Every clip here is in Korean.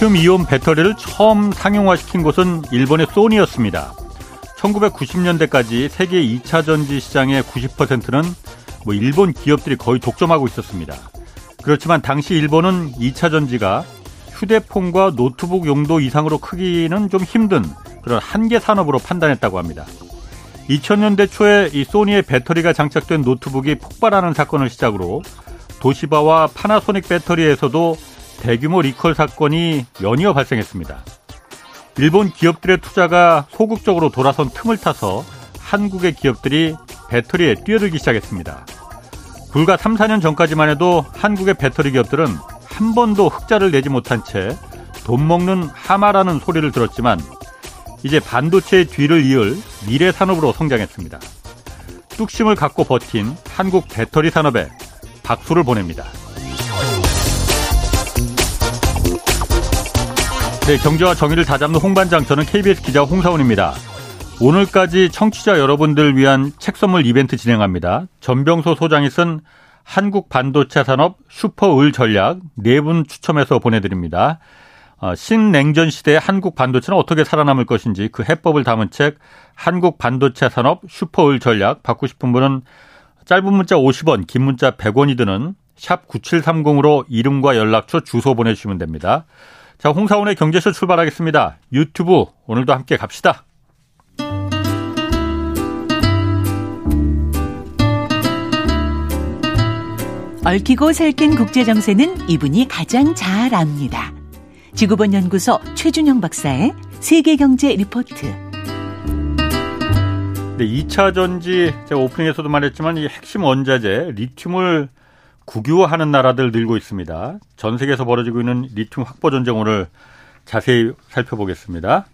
리튬 이온 배터리를 처음 상용화시킨 곳은 일본의 소니였습니다. 1990년대까지 세계 2차 전지 시장의 90%는 뭐 일본 기업들이 거의 독점하고 있었습니다. 그렇지만 당시 일본은 2차 전지가 휴대폰과 노트북 용도 이상으로 크기는 좀 힘든 그런 한계 산업으로 판단했다고 합니다. 2000년대 초에 이 소니의 배터리가 장착된 노트북이 폭발하는 사건을 시작으로 도시바와 파나소닉 배터리에서도 대규모 리콜 사건이 연이어 발생했습니다. 일본 기업들의 투자가 소극적으로 돌아선 틈을 타서 한국의 기업들이 배터리에 뛰어들기 시작했습니다. 불과 3, 4년 전까지만 해도 한국의 배터리 기업들은 한 번도 흑자를 내지 못한 채 돈 먹는 하마라는 소리를 들었지만 이제 반도체의 뒤를 이을 미래 산업으로 성장했습니다. 뚝심을 갖고 버틴 한국 배터리 산업에 박수를 보냅니다. 네, 경제와 정의를 다잡는 홍반장 저는 KBS 기자 홍사원입니다. 오늘까지 청취자 여러분들 위한 책 선물 이벤트 진행합니다. 전병소 소장이 쓴 한국 반도체 산업 슈퍼을 전략 네 분 추첨해서 보내드립니다. 어, 신냉전 시대의 한국 반도체는 어떻게 살아남을 것인지 그 해법을 담은 책 한국 반도체 산업 슈퍼을 전략 받고 싶은 분은 짧은 문자 50원, 긴 문자 100원이 드는 샵 9730으로 이름과 연락처 주소 보내주시면 됩니다. 자, 홍사원의 경제쇼 출발하겠습니다. 유튜브 오늘도 함께 갑시다. 얽히고 설킨 국제 정세는 이분이 가장 잘 압니다. 지구본 연구소 최준영 박사의 세계 경제 리포트. 네, 2차 전지 제가 오프닝에서도 말했지만 이 핵심 원자재 리튬을 국유화하는 나라들 늘고 있습니다. 전 세계에서 벌어지고 있는 리튬 확보 전쟁 오늘 자세히 살펴보겠습니다.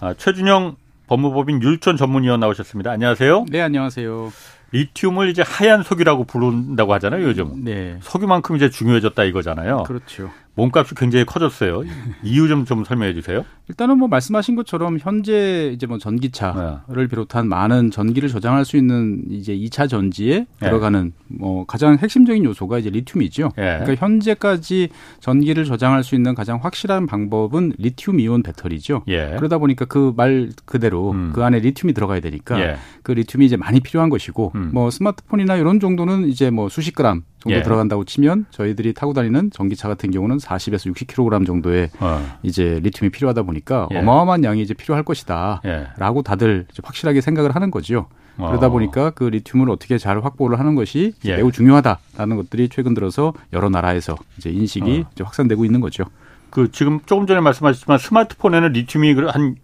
아, 최준영 법무법인 율전 전문위원 나오셨습니다. 안녕하세요. 네, 안녕하세요. 리튬을 이제 하얀 석유라고 부른다고 하잖아요, 요즘. 네. 석유만큼 이제 중요해졌다 이거잖아요. 그렇죠. 몸값이 굉장히 커졌어요. 이유 좀 좀 설명해 주세요. 일단은 뭐 말씀하신 것처럼 현재 이제 뭐 전기차를 네. 비롯한 많은 전기를 저장할 수 있는 이제 2차 전지에 네. 들어가는 뭐 가장 핵심적인 요소가 이제 리튬이죠. 네. 그러니까 현재까지 전기를 저장할 수 있는 가장 확실한 방법은 리튬 이온 배터리죠. 예. 그러다 보니까 그 말 그대로 음. 그 안에 리튬이 들어가야 되니까 예. 그 리튬이 이제 많이 필요한 것이고 음. 뭐 스마트폰이나 이런 정도는 이제 뭐 수십 그램 정도 예. 들어간다고 치면 저희들이 타고 다니는 전기차 같은 경우는 40에서 60kg 정도의 어. 이제 리튬이 필요하다 보니까 예. 어마어마한 양이 이제 필요할 것이다라고 예. 다들 확실하게 생각을 하는 거죠. 어. 그러다 보니까 그 리튬을 어떻게 잘 확보를 하는 것이 예. 매우 중요하다라는 것들이 최근 들어서 여러 나라에서 이제 인식이 어. 이제 확산되고 있는 거죠. 그 지금 조금 전에 말씀하셨지만 스마트폰에는 리튬이 한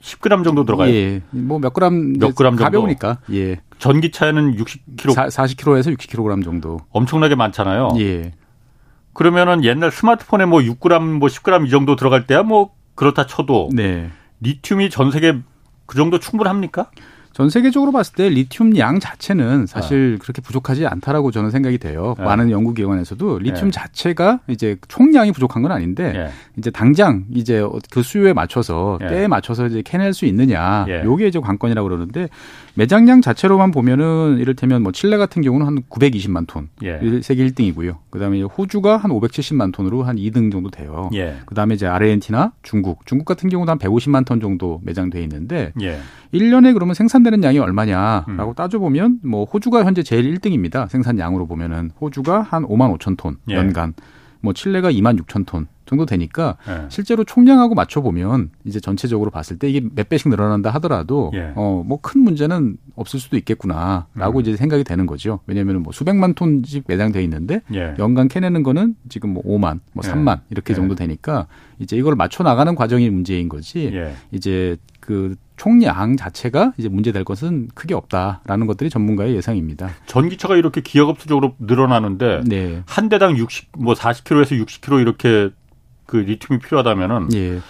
10g 정도 들어가요. 예. 뭐 몇 그램 몇 그램 정도 가벼우니까. 예. 전기차에는 60kg 4, 40kg에서 60kg 정도. 엄청나게 많잖아요. 예. 그러면은 옛날 스마트폰에 뭐 6g 뭐 10g 이 정도 들어갈 때야 뭐 그렇다 쳐도 네. 리튬이 전 세계 그 정도 충분합니까? 전 세계적으로 봤을 때 리튬 양 자체는 사실 네. 그렇게 부족하지 않다라고 저는 생각이 돼요. 네. 많은 연구 기관에서도 리튬 네. 자체가 이제 총량이 부족한 건 아닌데 네. 이제 당장 이제 그 수요에 맞춰서 네. 때에 맞춰서 이제 캐낼 수 있느냐 예. 요게 이제 관건이라고 그러는데 매장량 자체로만 보면은 이를테면 뭐 칠레 같은 경우는 한 920만 톤 예. 세계 1등이고요. 그다음에 호주가 한 570만 톤으로 한 2등 정도 돼요. 예. 그다음에 이제 아르헨티나, 중국, 중국 같은 경우도 한 150만 ton 정도 매장돼 있는데 예. 1년에 그러면 생산되는 양이 얼마냐라고 음. 따져 보면 뭐 호주가 현재 제일 1등입니다. 생산량으로 보면은 호주가 한 5만 5천 톤 예. 연간. 뭐 칠레가 2만 6천 톤 정도 되니까 예. 실제로 총량하고 맞춰 보면 이제 전체적으로 봤을 때 이게 몇 배씩 늘어난다 하더라도 예. 어뭐 큰 문제는 없을 수도 있겠구나라고 음. 이제 생각이 되는 거죠. 왜냐하면 뭐 수백만 톤씩 매장돼 있는데 예. 연간 캐내는 거는 지금 뭐 5만, 뭐 3만 예. 이렇게 예. 정도 되니까 이제 이걸 맞춰 나가는 과정이 문제인 거지. 예. 이제 그 총량 자체가 이제 문제될 것은 크게 없다라는 것들이 전문가의 예상입니다. 전기차가 이렇게 기하급수적으로 늘어나는데 네. 한 대당 60, 뭐 40kg에서 60kg 이렇게 그 리튬이 필요하다면은 예.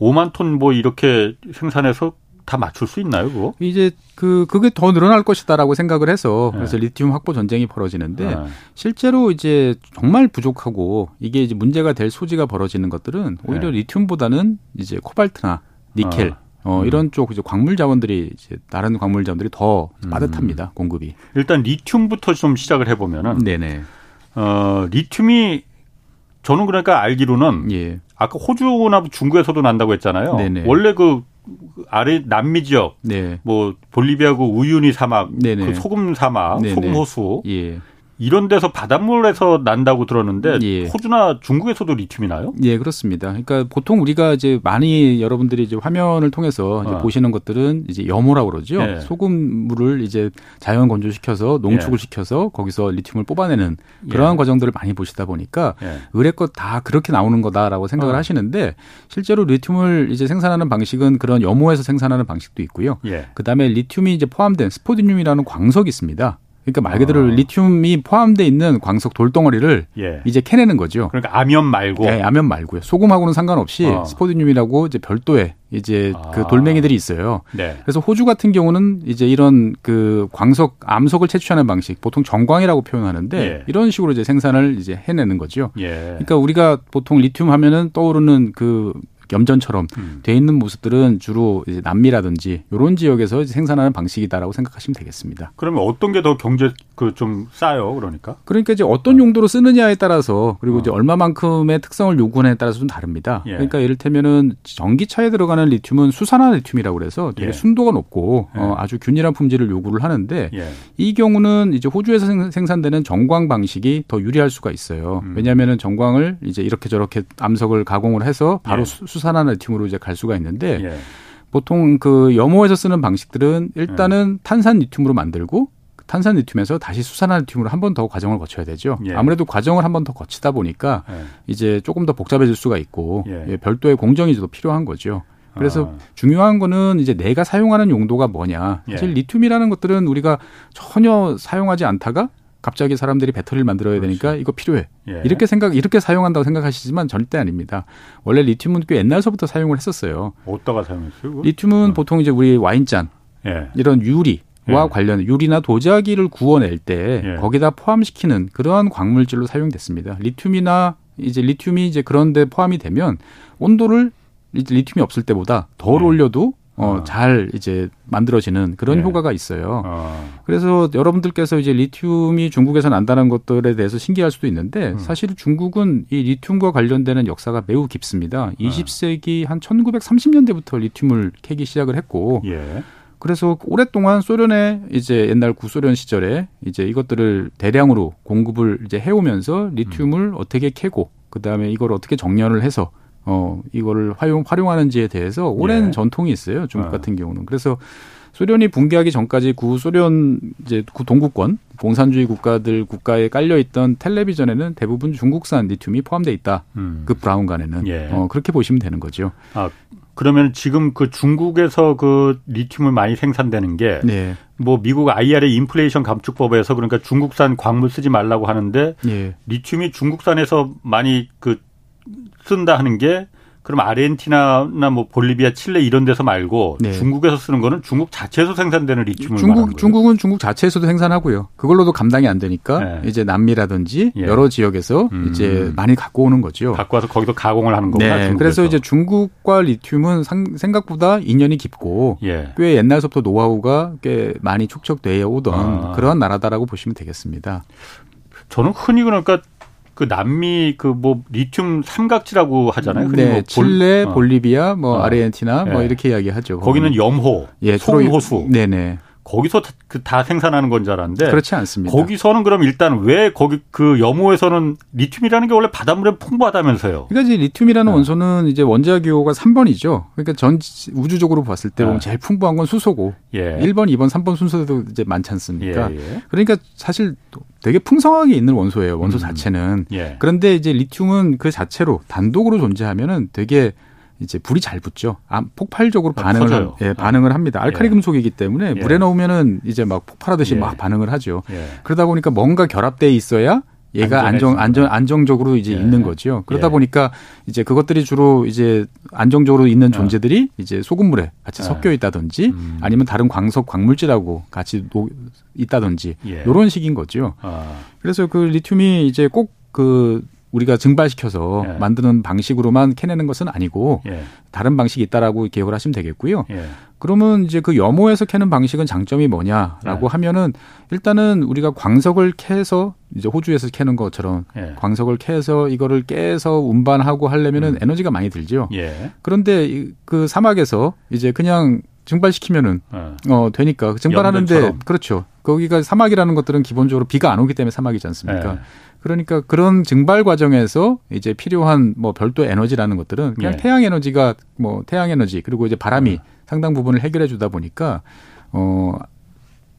5만 톤 뭐 이렇게 생산해서 다 맞출 수 있나요, 그거? 이제 그 그게 더 늘어날 것이다라고 생각을 해서 네. 그래서 리튬 확보 전쟁이 벌어지는데 네. 실제로 이제 정말 부족하고 이게 이제 문제가 될 소지가 벌어지는 것들은 오히려 네. 리튬보다는 이제 코발트나 니켈 어. 어, 음. 이런 쪽 이제 광물 자원들이 이제 다른 광물 자원들이 더 음. 빠듯합니다 공급이. 일단 리튬부터 좀 시작을 해보면은. 네네. 어 리튬이 저는 그러니까 알기로는 예. 아까 호주나 중국에서도 난다고 했잖아요. 네네. 원래 그 아래 남미 지역, 네. 뭐 볼리비아고 우유니 사막, 그 소금 사막, 네네. 소금 호수, 예. 이런 데서 바닷물에서 난다고 들었는데 예. 호주나 중국에서도 리튬이 나요? 예, 그렇습니다. 그러니까 보통 우리가 이제 많이 여러분들이 이제 화면을 통해서 이제 어. 보시는 것들은 이제 염호라고 그러죠. 예. 소금물을 이제 자연 건조시켜서 농축을 예. 시켜서 거기서 리튬을 뽑아내는 그러한 예. 과정들을 많이 보시다 보니까 예. 의뢰껏 다 그렇게 나오는 거다라고 생각을 어. 하시는데 실제로 리튬을 이제 생산하는 방식은 그런 염호에서 생산하는 방식도 있고요. 예. 그다음에 리튬이 이제 포함된 스포디늄이라는 광석이 있습니다. 그러니까 말 그대로 어. 리튬이 포함되어 있는 광석 돌덩어리를 예. 이제 캐내는 거죠. 그러니까 암염 말고. 네, 암염 말고요. 소금하고는 상관없이 어. 스포디늄이라고 이제 별도의 이제 아. 그 돌멩이들이 있어요. 네. 그래서 호주 같은 경우는 이제 이런 그 광석 암석을 채취하는 방식, 보통 정광이라고 표현하는데 예. 이런 식으로 이제 생산을 이제 해내는 거죠. 예. 그러니까 우리가 보통 리튬 하면은 떠오르는 그 염전처럼 음. 돼 있는 모습들은 주로 이제 남미라든지 이런 지역에서 생산하는 방식이다라고 생각하시면 되겠습니다. 그러면 어떤 게 더 경제 그 좀 싸요, 그러니까? 그러니까 이제 어떤 용도로 쓰느냐에 따라서 그리고 어. 이제 얼마만큼의 특성을 요구하느냐에 따라서 좀 다릅니다. 예. 그러니까 예를테면은 전기차에 들어가는 리튬은 수산화 리튬이라고 그래서 되게 예. 순도가 높고 예. 어, 아주 균일한 품질을 요구를 하는데 예. 이 경우는 이제 호주에서 생산되는 정광 방식이 더 유리할 수가 있어요. 음. 왜냐하면은 정광을 이제 이렇게 저렇게 암석을 가공을 해서 바로 예. 수, 수산화나 리튬으로 이제 갈 수가 있는데 예. 보통 그 염호에서 쓰는 방식들은 일단은 예. 탄산 리튬으로 만들고 탄산 리튬에서 다시 수산화 리튬으로 한 번 더 과정을 거쳐야 되죠. 예. 아무래도 과정을 한 번 더 거치다 보니까 예. 이제 조금 더 복잡해질 수가 있고 예. 예 별도의 공정이 더 필요한 거죠. 그래서 아. 중요한 거는 이제 내가 사용하는 용도가 뭐냐. 사실 예. 리튬이라는 것들은 우리가 전혀 사용하지 않다가 갑자기 사람들이 배터리를 만들어야 그렇지. 되니까 이거 필요해. 예. 이렇게 생각 이렇게 사용한다고 생각하시지만 절대 아닙니다. 원래 리튬은 꽤 옛날서부터 사용을 했었어요. 어디다가 사용했어요? 리튬은 어. 보통 이제 우리 와인잔 예. 이런 유리 와 예. 관련 유리나 도자기를 구워낼 때 예. 거기다 포함시키는 그러한 광물질로 사용됐습니다. 리튬이나 이제 리튬이 이제 그런데 포함이 되면 온도를 리튬이 없을 때보다 덜 예. 올려도 어, 아. 잘 이제 만들어지는 그런 네. 효과가 있어요. 아. 그래서 여러분들께서 이제 리튬이 중국에서 난다는 것들에 대해서 신기할 수도 있는데 음. 사실 중국은 이 리튬과 관련되는 역사가 매우 깊습니다. 20세기 아. 한 1930년대부터 리튬을 캐기 시작을 했고 예. 그래서 오랫동안 소련의 이제 옛날 구소련 시절에 이제 이것들을 대량으로 공급을 이제 해오면서 리튬을 음. 어떻게 캐고 그 다음에 이걸 어떻게 정렬을 해서 어 이거를 활용 활용하는지에 대해서 오랜 예. 전통이 있어요. 중국 어. 같은 경우는 그래서 소련이 붕괴하기 전까지 구소련 이제 동구권 공산주의 국가들 국가에 깔려 있던 텔레비전에는 대부분 중국산 리튬이 포함돼 있다. 음. 그 브라운관에는 예. 어, 그렇게 보시면 되는 거죠. 아 그러면 지금 그 중국에서 그 리튬을 많이 생산되는 게 네. 뭐 미국 IRA 인플레이션 감축법에서 그러니까 중국산 광물 쓰지 말라고 하는데 네. 리튬이 중국산에서 많이 그 쓴다 하는 게 그럼 아르헨티나나 뭐 볼리비아, 칠레 이런 데서 말고 네. 중국에서 쓰는 거는 중국 자체에서 생산되는 리튬을 중국 중국은 중국 자체에서도 생산하고요. 그걸로도 감당이 안 되니까 네. 이제 남미라든지 예. 여러 지역에서 음. 이제 많이 갖고 오는 거죠. 갖고 와서 거기도 가공을 하는 거구나. 네. 그래서 이제 중국과 리튬은 생각보다 인연이 깊고 예. 꽤 옛날서부터 노하우가 꽤 많이 축적되어 오던 아. 그런 나라다라고 보시면 되겠습니다. 저는 흔히 그러니까 그 남미 그 뭐 리튬 삼각지라고 하잖아요. 네, 뭐 칠레, 볼, 볼리비아, 뭐 어. 아르헨티나 뭐 네. 이렇게 이야기하죠. 거기는 염호, 예, 소금호수. 네네. 거기서 그 다 생산하는 건 줄 알았는데 그렇지 않습니다. 거기서는 그럼 일단 왜 거기 그 염호에서는 리튬이라는 게 원래 바닷물에 풍부하다면서요? 그러니까 이제 리튬이라는 네. 원소는 이제 원자 기호가 3번이죠. 그러니까 전 우주적으로 봤을 때 네. 제일 풍부한 건 수소고 예. 1번, 2번, 3번 순서도 이제 많지 않습니까? 예, 예. 그러니까 사실 되게 풍성하게 있는 원소예요. 원소 음. 자체는. 예. 그런데 이제 리튬은 그 자체로 단독으로 존재하면은 되게 이제 불이 잘 붙죠. 아, 폭발적으로 아, 반응을 예, 반응을 합니다. 알카리 예. 금속이기 때문에 예. 물에 넣으면은 이제 막 폭발하듯이 예. 막 반응을 하죠. 예. 그러다 보니까 뭔가 결합돼 있어야 얘가 안정 안정 안정적으로 이제 예. 있는 거죠. 그러다 보니까 이제 그것들이 주로 이제 안정적으로 있는 존재들이 이제 소금물에 같이 섞여 있다든지 음. 아니면 다른 광석 광물질하고 같이 노, 있다든지 이런 식인 거죠. 아. 그래서 그 리튬이 이제 꼭그 우리가 증발시켜서 예. 만드는 방식으로만 캐내는 것은 아니고 예. 다른 방식이 있다라고 기억을 하시면 되겠고요. 예. 그러면 이제 그 염호에서 캐는 방식은 장점이 뭐냐라고 네. 하면은 일단은 우리가 광석을 캐서 이제 호주에서 캐는 것처럼 예. 광석을 캐서 이거를 깨서 운반하고 하려면은 음. 에너지가 많이 들죠. 예. 그런데 그 사막에서 이제 그냥 증발시키면은 예. 어 되니까 증발하는데. 그렇죠. 거기가 사막이라는 것들은 기본적으로 비가 안 오기 때문에 사막이지 않습니까? 예. 그러니까 그런 증발 과정에서 이제 필요한 뭐 별도 에너지라는 것들은 그냥 예. 태양 에너지가 뭐 태양 에너지 그리고 이제 바람이 음. 상당 부분을 해결해 주다 보니까 어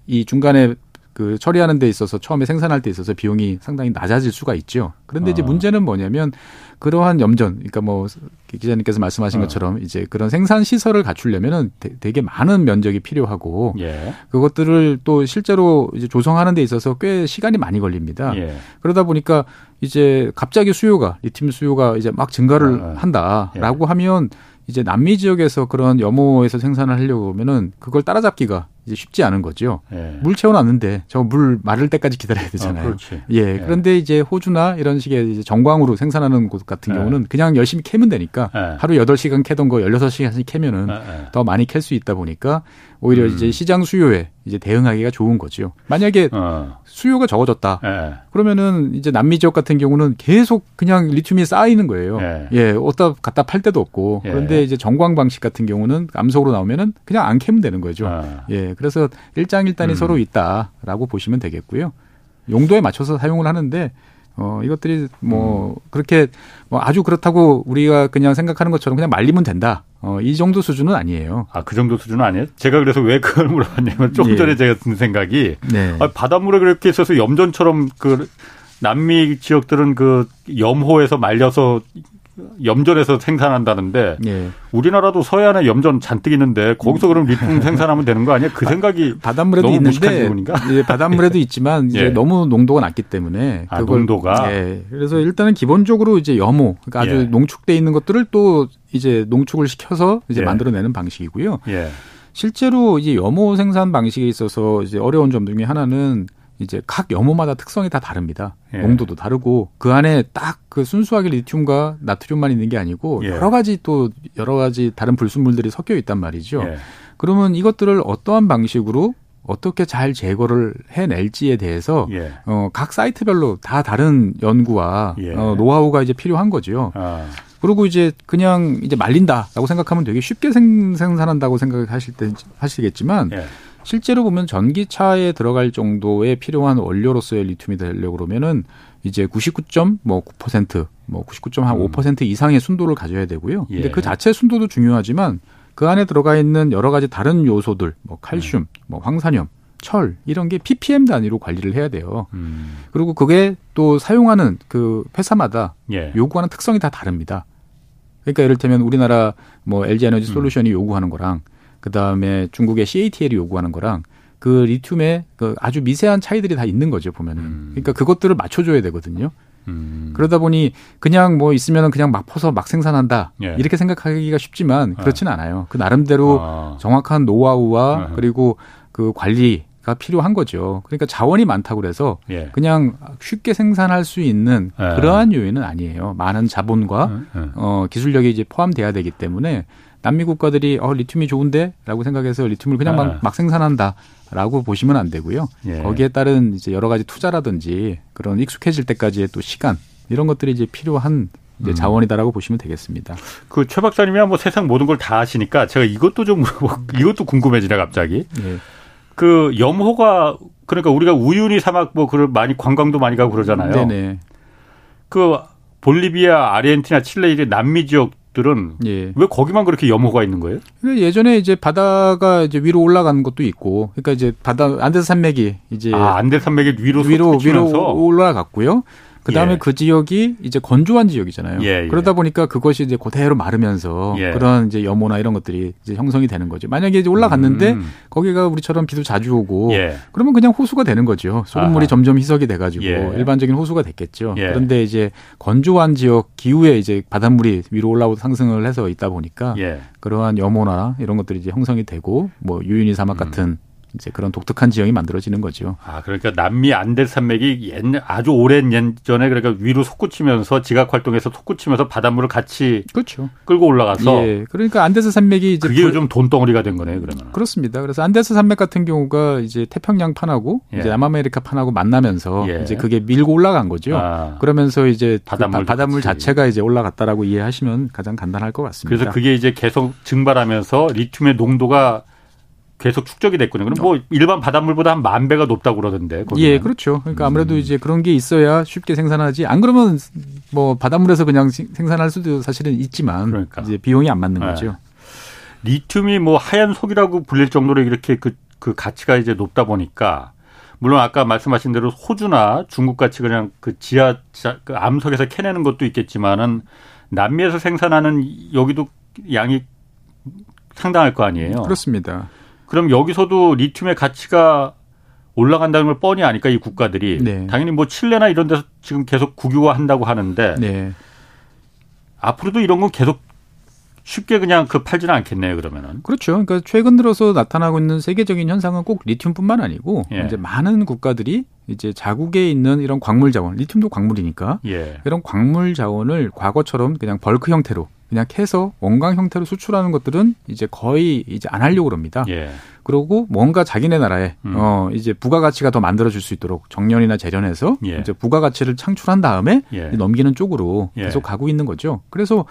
이 중간에 그 처리하는 데 있어서 처음에 생산할 때 있어서 비용이 상당히 낮아질 수가 있죠. 그런데 이제 아. 문제는 뭐냐면 그러한 염전, 그러니까 뭐 기자님께서 말씀하신 어. 것처럼 이제 그런 생산 시설을 갖추려면은 되게 많은 면적이 필요하고 예. 그것들을 또 실제로 이제 조성하는 데 있어서 꽤 시간이 많이 걸립니다. 예. 그러다 보니까 이제 갑자기 수요가 리튬 수요가 이제 막 증가를 어. 어. 한다라고 예. 하면 이제 남미 지역에서 그런 염호에서 생산을 하려고 하면은 그걸 따라잡기가 이제 쉽지 않은 거죠. 예. 물 채워놨는데 저 물 마를 때까지 기다려야 되잖아요. 어, 예. 예. 그런데 이제 호주나 이런 식의 이제 정광으로 생산하는 곳 같은 예. 경우는 그냥 열심히 캐면 되니까 예. 하루 8시간 캐던 거 16시간씩 캐면은 예, 더 많이 캘 수 있다 보니까 오히려 음. 이제 시장 수요에 이제 대응하기가 좋은 거죠. 만약에 어. 수요가 적어졌다. 예. 그러면은 이제 남미 지역 같은 경우는 계속 그냥 리튬이 쌓이는 거예요. 예. 예 어디다 갖다 팔 데도 없고. 예. 그런데 이제 정광 방식 같은 경우는 암석으로 나오면은 그냥 안 캐면 되는 거죠. 아. 예. 그래서 일장일단이 음. 서로 있다라고 보시면 되겠고요. 용도에 맞춰서 사용을 하는데 어, 이것들이 뭐, 음. 그렇게 뭐 아주 그렇다고 우리가 그냥 생각하는 것처럼 그냥 말리면 된다. 어, 이 정도 수준은 아니에요. 아, 그 정도 수준은 아니에요? 제가 그래서 왜 그걸 물어봤냐면 조금 예. 전에 제가 든 생각이 네. 아, 바닷물에 그렇게 있어서 염전처럼 그 남미 지역들은 그 염호에서 말려서 염전에서 생산한다는데 예. 우리나라도 서해안에 염전 잔뜩 있는데 거기서 그럼 리튬 생산하면 되는 거 아니야? 그 생각이 바닷물에도 있는데 예, 바닷물에도 있지만 이제 예. 너무 농도가 낮기 때문에 아, 그걸, 농도가 예. 그래서 일단은 기본적으로 이제 염호 그러니까 아주 예. 농축돼 있는 것들을 또 이제 농축을 시켜서 이제 예. 만들어내는 방식이고요. 예. 실제로 이제 염호 생산 방식에 있어서 이제 어려운 점 중에 하나는 이제 각 염호마다 특성이 다 다릅니다. 예. 농도도 다르고 그 안에 딱 그 순수하게 리튬과 나트륨만 있는 게 아니고 예. 여러 가지 또 여러 가지 다른 불순물들이 섞여 있단 말이죠. 예. 그러면 이것들을 어떠한 방식으로 어떻게 잘 제거를 해낼지에 대해서 예. 어, 각 사이트별로 다 다른 연구와 예. 어, 노하우가 이제 필요한 거죠. 아. 그리고 이제 그냥 이제 말린다라고 생각하면 되게 쉽게 생, 산한다고 생각하실 때 하시겠지만 예. 실제로 보면 전기차에 들어갈 정도의 필요한 원료로서의 리튬이 되려고 그러면은 이제 99.9%, 뭐, 뭐99.5% 음. 이상의 순도를 가져야 되고요. 예. 근데 그 자체 순도도 중요하지만 그 안에 들어가 있는 여러 가지 다른 요소들, 뭐 칼슘, 네. 뭐 황산염, 철 이런 게 ppm 단위로 관리를 해야 돼요. 음. 그리고 그게 또 사용하는 그 회사마다 예. 요구하는 특성이 다 다릅니다. 그러니까 이를테면 우리나라 뭐 LG 에너지 음. 솔루션이 음. 요구하는 거랑 그 다음에 중국의 CATL이 요구하는 거랑 그 리튬의 그 아주 미세한 차이들이 다 있는 거죠 보면은. 음. 그러니까 그것들을 맞춰줘야 되거든요. 음. 그러다 보니 그냥 뭐 있으면은 그냥 막 퍼서 막 생산한다 예. 이렇게 생각하기가 쉽지만 아. 그렇지는 않아요. 그 나름대로 아. 정확한 노하우와 아. 그리고 그 관리 가 필요한 거죠. 그러니까 자원이 많다고 그래서 예. 그냥 쉽게 생산할 수 있는 예. 그러한 요인은 아니에요. 많은 자본과 음, 음. 어, 기술력이 이제 포함돼야 되기 때문에 남미 국가들이 어 리튬이 좋은데라고 생각해서 리튬을 그냥 막, 아. 막 생산한다라고 보시면 안 되고요. 예. 거기에 따른 이제 여러 가지 투자라든지 그런 익숙해질 때까지의 또 시간 이런 것들이 이제 필요한 이제 음. 자원이다라고 보시면 되겠습니다. 그 최 박사님이 뭐 세상 모든 걸 다 아시니까 제가 이것도 좀 이것도 궁금해지네 갑자기. 예. 그 염호가 그러니까 우리가 우유니 사막 뭐 그걸 많이 관광도 많이 가고 그러잖아요. 네네. 그 볼리비아, 아르헨티나, 칠레 이제 남미 지역 들은 예. 왜 거기만 그렇게 염호가 있는 거예요? 예전에 이제 바다가 이제 위로 올라가는 것도 있고, 그러니까 이제 바다 안데스 산맥이 이제 아 안데스 산맥이 위로 위로 위로 올라갔고요. 그 다음에 예. 그 지역이 이제 건조한 지역이잖아요. 예, 예. 그러다 보니까 그것이 이제 그대로 마르면서 예. 그런 이제 염호나 이런 것들이 이제 형성이 되는 거죠. 만약에 이제 올라갔는데 음. 거기가 우리처럼 비도 자주 오고 예. 그러면 그냥 호수가 되는 거죠. 소금물이 아하. 점점 희석이 돼가지고 예. 일반적인 호수가 됐겠죠. 그런데 이제 건조한 지역 기후에 이제 바닷물이 위로 올라오고 상승을 해서 있다 보니까 그러한 염호나 이런 것들이 이제 형성이 되고 뭐 유인이 사막 음. 같은 이제 그런 독특한 지형이 만들어지는 거죠. 아, 그러니까 남미 안데스 산맥이 옛날 아주 오랜 예전에 그러니까 위로 솟구치면서 지각 활동에서 솟구치면서 바닷물을 같이 그렇죠. 끌고 올라가서 예. 그러니까 안데스 산맥이 이제 그게 요즘 돈덩어리가 된 거네요, 그러면. 그렇습니다. 그래서 안데스 산맥 같은 경우가 이제 태평양 판하고 예. 이제 남아메리카 판하고 만나면서 예. 이제 그게 밀고 올라간 거죠. 아. 그러면서 이제 그 바닷물, 그 바닷물 자체가 이제 올라갔다라고 이해하시면 가장 간단할 것 같습니다. 그래서 그게 이제 계속 증발하면서 리튬의 농도가 계속 축적이 됐군요. 그럼 뭐 일반 바닷물보다 한 만 배가 높다고 그러던데. 거기는. 예, 그렇죠. 그러니까 아무래도 음. 이제 그런 게 있어야 쉽게 생산하지. 안 그러면 뭐 바닷물에서 그냥 생산할 수도 사실은 있지만 그러니까. 이제 비용이 안 맞는 네. 거죠. 리튬이 뭐 하얀 속이라고 불릴 정도로 이렇게 그, 그 가치가 이제 높다 보니까 물론 아까 말씀하신 대로 호주나 중국 같이 그냥 그 지하 그 암석에서 캐내는 것도 있겠지만은 남미에서 생산하는 여기도 양이 상당할 거 아니에요. 그렇습니다. 그럼 여기서도 리튬의 가치가 올라간다는 걸 뻔히 아니까 이 국가들이 네. 당연히 뭐 칠레나 이런 데서 지금 계속 국유화한다고 하는데 네. 앞으로도 이런 건 계속 쉽게 그냥 그 팔지는 않겠네요 그러면은 그렇죠. 그러니까 최근 들어서 나타나고 있는 세계적인 현상은 꼭 리튬뿐만 아니고 예. 이제 많은 국가들이 이제 자국에 있는 이런 광물 자원, 리튬도 광물이니까 예. 이런 광물 자원을 과거처럼 그냥 bulk 형태로 그냥 캐서 원광 형태로 수출하는 것들은 이제 거의 이제 안 하려고 그럽니다. 예. 그리고 뭔가 자기네 나라에 음. 어 이제 부가가치가 더 만들어질 수 있도록 정련이나 제련해서 예. 이제 부가가치를 창출한 다음에 예. 넘기는 쪽으로 예. 계속 가고 있는 거죠. 그래서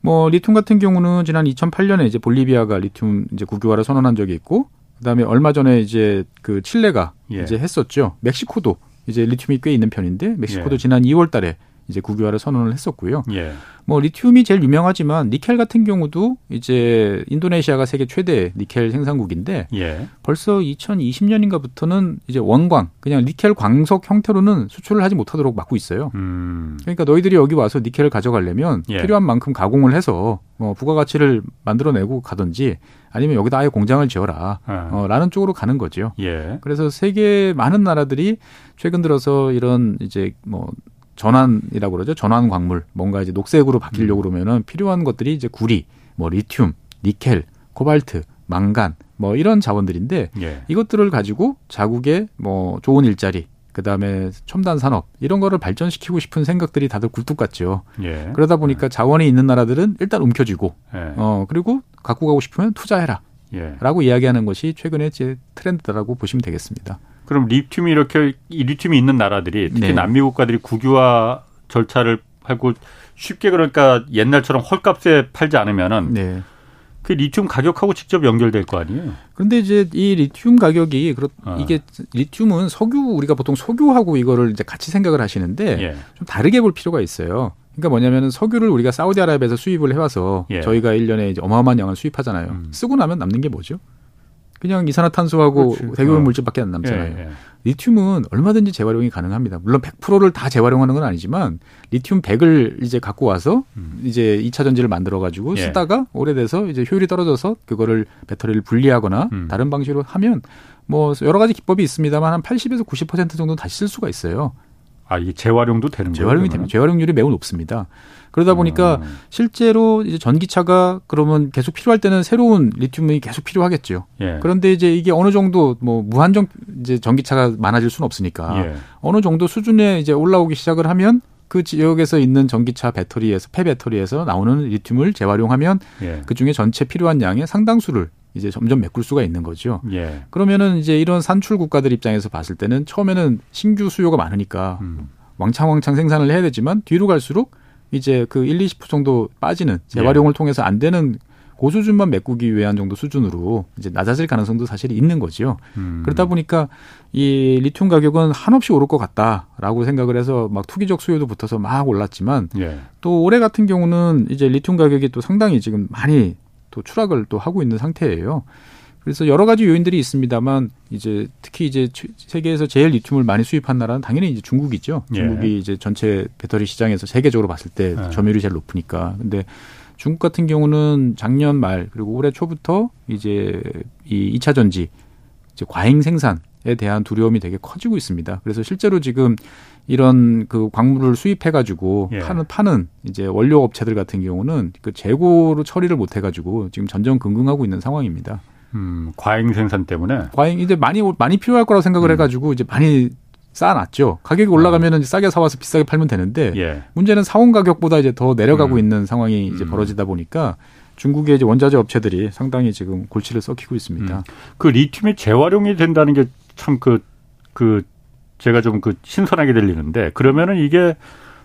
뭐 리튬 같은 경우는 지난 2008년에 이제 볼리비아가 리튬 이제 국유화를 선언한 적이 있고 그다음에 얼마 전에 이제 그 칠레가 예. 이제 했었죠. 멕시코도 이제 리튬이 꽤 있는 편인데 멕시코도 예. 지난 2월 달에 이제 국유화를 선언을 했었고요. 예. 뭐 리튬이 제일 유명하지만 니켈 같은 경우도 이제 인도네시아가 세계 최대 니켈 생산국인데 예. 벌써 2020년인가부터는 이제 원광 그냥 니켈 광석 형태로는 수출을 하지 못하도록 막고 있어요. 음. 그러니까 너희들이 여기 와서 니켈을 가져가려면 예. 필요한 만큼 가공을 해서 뭐 부가가치를 만들어내고 가든지 아니면 여기다 아예 공장을 지어라 아. 어, 라는 쪽으로 가는 거죠. 예. 그래서 세계 많은 나라들이 최근 들어서 이런 이제 뭐 전환이라고 그러죠. 전환 광물 뭔가 이제 녹색으로 바뀌려고 음. 그러면은 필요한 것들이 이제 구리, 뭐 리튬, 니켈, 코발트, 망간 뭐 이런 자원들인데 예. 이것들을 가지고 자국의 뭐 좋은 일자리 그다음에 첨단 산업 이런 거를 발전시키고 싶은 생각들이 다들 굴뚝 같죠. 예. 그러다 보니까 예. 자원이 있는 나라들은 일단 움켜쥐고 예. 어 그리고 갖고 가고 싶으면 투자해라. 예. 라고 이야기하는 것이 최근의 제 트렌드라고 보시면 되겠습니다. 그럼 리튬이 이렇게 리튬이 있는 나라들이 특히 네. 남미 국가들이 국유화 절차를 하고 쉽게 그러니까 옛날처럼 헐값에 팔지 않으면은 네. 그 리튬 가격하고 직접 연결될 거 아니에요? 그런데 이제 이 리튬 가격이 그렇 어. 이게 리튬은 석유 우리가 보통 석유하고 이거를 이제 같이 생각을 하시는데 예. 좀 다르게 볼 필요가 있어요. 그러니까 뭐냐면은 석유를 우리가 사우디아라비아에서 수입을 해와서 예. 저희가 1년에 이제 어마어마한 양을 수입하잖아요. 음. 쓰고 나면 남는 게 뭐죠? 그냥 이산화탄소하고 대기오염 어. 물질밖에 안 남잖아요. 예, 예. 리튬은 얼마든지 재활용이 가능합니다. 물론 100%를 다 재활용하는 건 아니지만 리튬 100을 이제 갖고 와서 음. 이제 2차 전지를 만들어 가지고 예. 쓰다가 오래돼서 이제 효율이 떨어져서 그거를 배터리를 분리하거나 음. 다른 방식으로 하면 뭐 여러 가지 기법이 있습니다만 한 80에서 90% 정도는 다시 쓸 수가 있어요. 아, 이게 재활용도 되는 거예요? 재활용이 됩니다. 재활용률이 매우 높습니다. 그러다 보니까 음. 실제로 이제 전기차가 그러면 계속 필요할 때는 새로운 리튬이 계속 필요하겠죠. 예. 그런데 이제 이게 어느 정도 뭐 무한정 이제 전기차가 많아질 수는 없으니까 예. 어느 정도 수준에 이제 올라오기 시작을 하면 그 지역에서 있는 전기차 배터리에서 폐배터리에서 나오는 리튬을 재활용하면 예. 그 중에 전체 필요한 양의 상당수를 이제 점점 메꿀 수가 있는 거죠. 예. 그러면은 이제 이런 산출 국가들 입장에서 봤을 때는 처음에는 신규 수요가 많으니까 음. 왕창왕창 생산을 해야 되지만 뒤로 갈수록 이제 그 1, 20% 정도 빠지는 재활용을 예. 통해서 안 되는 고수준만 메꾸기 위한 정도 수준으로 이제 낮아질 가능성도 사실 있는 거죠. 음. 그러다 보니까 이 리튬 가격은 한없이 오를 것 같다라고 생각을 해서 막 투기적 수요도 붙어서 막 올랐지만 예. 또 올해 같은 경우는 이제 리튬 가격이 또 상당히 지금 많이 또 추락을 또 하고 있는 상태예요. 그래서 여러 가지 요인들이 있습니다만 이제 특히 이제 세계에서 제일 리튬을 많이 수입한 나라는 당연히 이제 중국이죠. 예. 중국이 예. 이제 전체 배터리 시장에서 세계적으로 봤을 때 예. 점유율이 제일 높으니까. 근데 중국 같은 경우는 작년 말 그리고 올해 초부터 이제 이 2차 전지 이제 과잉 생산에 대한 두려움이 되게 커지고 있습니다. 그래서 실제로 지금 이런 그 광물을 수입해 가지고 예. 파는 파는 이제 원료 업체들 같은 경우는 그 재고로 처리를 못해 가지고 지금 전전 긍긍하고 있는 상황입니다. 음, 과잉 생산 때문에 과잉 이제 많이 많이 필요할 거라고 생각을 음. 해가지고 이제 많이 쌓아놨죠. 가격이 올라가면은 어. 싸게 사와서 비싸게 팔면 되는데 예. 문제는 사온 가격보다 이제 더 내려가고 음. 있는 상황이 이제 음. 벌어지다 보니까 중국의 이제 원자재 업체들이 상당히 지금 골치를 썩히고 있습니다. 음. 그 리튬이 재활용이 된다는 게 참 그그 그 제가 좀 그 신선하게 들리는데 그러면은 이게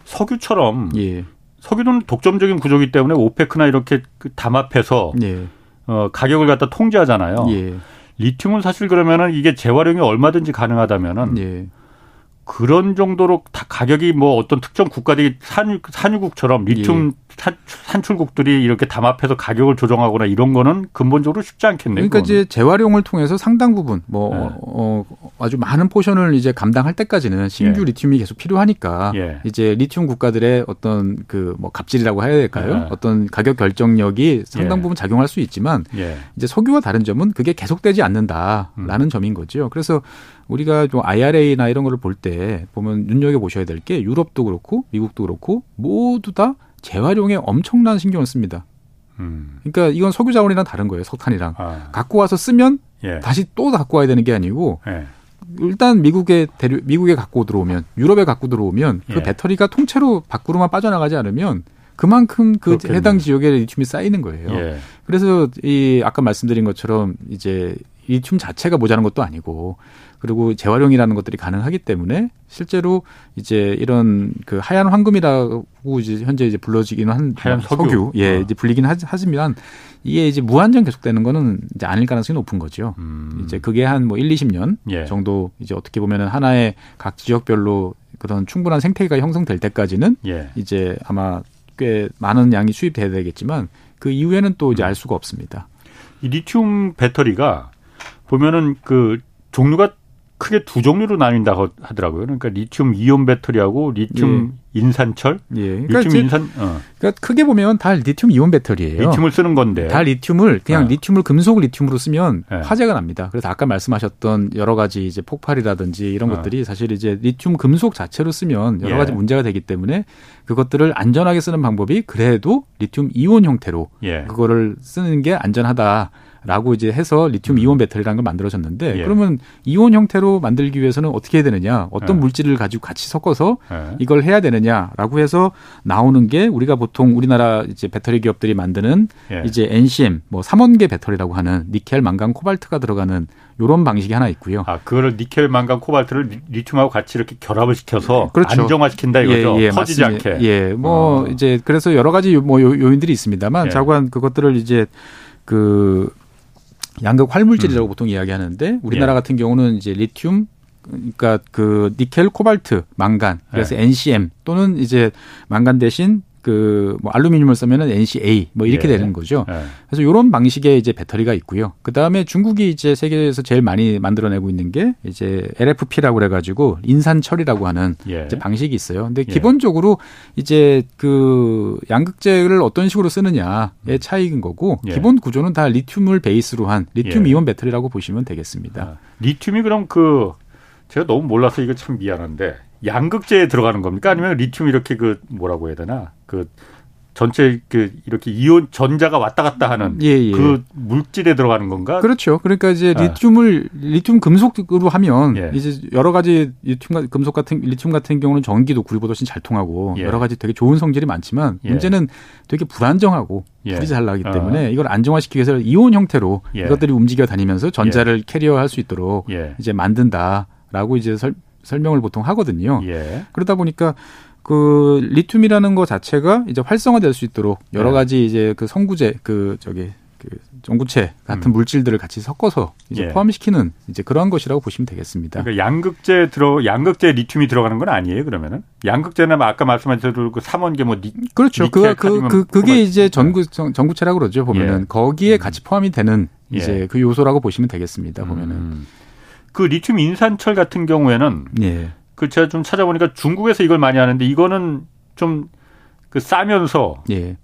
석유처럼 예. 석유는 독점적인 구조기 때문에 오페크나 이렇게 그 담합해서 예. 어, 가격을 갖다 통제하잖아요. 예. 리튬은 사실 그러면은 이게 재활용이 얼마든지 가능하다면은 예. 그런 정도로 다 가격이 뭐 어떤 특정 국가들이 산, 산유국처럼 리튬 예. 산출국들이 이렇게 담합해서 가격을 조정하거나 이런 거는 근본적으로 쉽지 않겠네요. 그러니까. 이제 재활용을 통해서 상당 부분 뭐 네. 어, 아주 많은 포션을 이제 감당할 때까지는 신규 예. 리튬이 계속 필요하니까 예. 이제 리튬 국가들의 어떤 그 뭐 갑질이라고 해야 될까요? 예. 어떤 가격 결정력이 상당 예. 부분 작용할 수 있지만 예. 이제 석유와 다른 점은 그게 계속되지 않는다라는 음. 점인 거죠. 그래서 우리가 좀 IRA나 이런 거를 볼 때 보면 눈여겨 보셔야 될 게 유럽도 그렇고 미국도 그렇고 모두 다 재활용에 엄청난 신경을 씁니다. 음. 그러니까 이건 석유 자원이랑 다른 거예요. 석탄이랑 아. 갖고 와서 쓰면 예. 다시 또 갖고 와야 되는 게 아니고 예. 일단 미국에 대류 미국에 갖고 들어오면 유럽에 갖고 들어오면 그 예. 배터리가 통째로 밖으로만 빠져나가지 않으면 그만큼 그 그렇겠네. 해당 지역에 리튬이 쌓이는 거예요. 예. 그래서 이 아까 말씀드린 것처럼 이제 리튬 자체가 모자란 것도 아니고 그리고 재활용이라는 것들이 가능하기 때문에 실제로 이제 이런 그 하얀 황금이라고 이제 현재 이제 불러지기는 한 하얀 석유, 석유 예 어. 이제 불리긴 하지만 이게 이제 무한정 계속되는 거는 이제 아닐 가능성이 높은 거죠. 음. 이제 그게 한 뭐 1, 20년 예. 정도 이제 어떻게 보면은 하나의 각 지역별로 그런 충분한 생태계가 형성될 때까지는 예. 이제 아마 꽤 많은 양이 수입돼야 되겠지만 그 이후에는 또 이제 알 수가 없습니다. 이 리튬 배터리가 보면은 그 종류가 크게 두 종류로 나뉜다고 하더라고요. 그러니까 리튬 이온 배터리하고 리튬 예. 인산철. 예. 그러니까 리튬 인산. 어. 그러니까 크게 보면 다 리튬 이온 배터리예요. 리튬을 쓰는 건데. 다 리튬을 그냥 어. 리튬을 금속 리튬으로 쓰면 네. 화재가 납니다. 그래서 아까 말씀하셨던 여러 가지 이제 폭발이라든지 이런 어. 것들이 사실 이제 리튬 금속 자체로 쓰면 여러 예. 가지 문제가 되기 때문에 그것들을 안전하게 쓰는 방법이 그래도 리튬 이온 형태로 예. 그거를 쓰는 게 안전하다. 라고 이제 해서 리튬 이온 배터리라는 걸 만들어졌는데 예. 그러면 이온 형태로 만들기 위해서는 어떻게 해야 되느냐 어떤 예. 물질을 가지고 같이 섞어서 예. 이걸 해야 되느냐라고 해서 나오는 게 우리가 보통 우리나라 이제 배터리 기업들이 만드는 예. 이제 NCM 뭐 삼원계 배터리라고 하는 니켈, 망간, 코발트가 들어가는 요런 방식이 하나 있고요. 아, 그거를 니켈, 망간, 코발트를 리튬하고 같이 이렇게 결합을 시켜서 그렇죠. 안정화시킨다 이거죠. 예, 예, 터지지 맞습니다. 않게. 예, 뭐 어. 이제 그래서 여러 가지 뭐 요인들이 있습니다만 예. 자고한 그것들을 이제 그 양극 활물질이라고 음. 보통 이야기하는데 우리나라 예. 같은 경우는 이제 리튬 그러니까 그 니켈, 코발트, 망간 그래서 예. NCM 또는 이제 망간 대신 그 뭐 알루미늄을 쓰면은 NCA 뭐 이렇게 예. 되는 거죠. 예. 그래서 이런 방식의 이제 배터리가 있고요. 그 다음에 중국이 이제 세계에서 제일 많이 만들어내고 있는 게 이제 LFP라고 그래가지고 인산철이라고 하는 예. 이제 방식이 있어요. 근데 예. 기본적으로 이제 그 양극재를 어떤 식으로 쓰느냐의 음. 차이인 거고 예. 기본 구조는 다 리튬을 베이스로 한 리튬 예. 이온 배터리라고 보시면 되겠습니다. 아, 리튬이 그럼 그 제가 너무 몰라서 이거 참 미안한데 양극재에 들어가는 겁니까? 아니면 리튬 이렇게 그 뭐라고 해야 되나? 그 전체 그 이렇게 이온 전자가 왔다 갔다 하는 예, 예. 그 물질에 들어가는 건가? 그렇죠. 그러니까 이제 아. 리튬을 리튬 금속으로 하면 예. 이제 여러 가지 리튬 금속 같은 리튬 같은 경우는 전기도 구리보다 훨씬 잘 통하고 예. 여러 가지 되게 좋은 성질이 많지만 예. 문제는 되게 불안정하고 예. 불이 잘 나기 때문에 어. 이걸 안정화시키기 위해서 이온 형태로 이것들이 움직여 다니면서 전자를 carrier할 수 있도록 이제 만든다 라고 이제 설, 설명을 보통 하거든요. 예. 그러다 보니까 그 리튬이라는 거 자체가 이제 활성화될 수 있도록 여러 네. 가지 이제 그 성구제 그 저기 그 전구체 같은 음. 물질들을 같이 섞어서 이제 예. 포함시키는 이제 그러한 것이라고 보시면 되겠습니다. 그러니까 양극재 들어 양극재 리튬이 들어가는 건 아니에요 그러면은 양극재는 아까 말씀하신 대로 그 삼원계 뭐 니, 그렇죠. 그 그 그 그게 이제 전구 전구체라고 그러죠 보면은 예. 거기에 음. 같이 포함이 되는 이제 예. 그 요소라고 보시면 되겠습니다 보면은. 음. 그 리튬 인산철 같은 경우에는 예. 그 제가 좀 찾아보니까 중국에서 이걸 많이 하는데 이거는 좀 그 싸면서 예.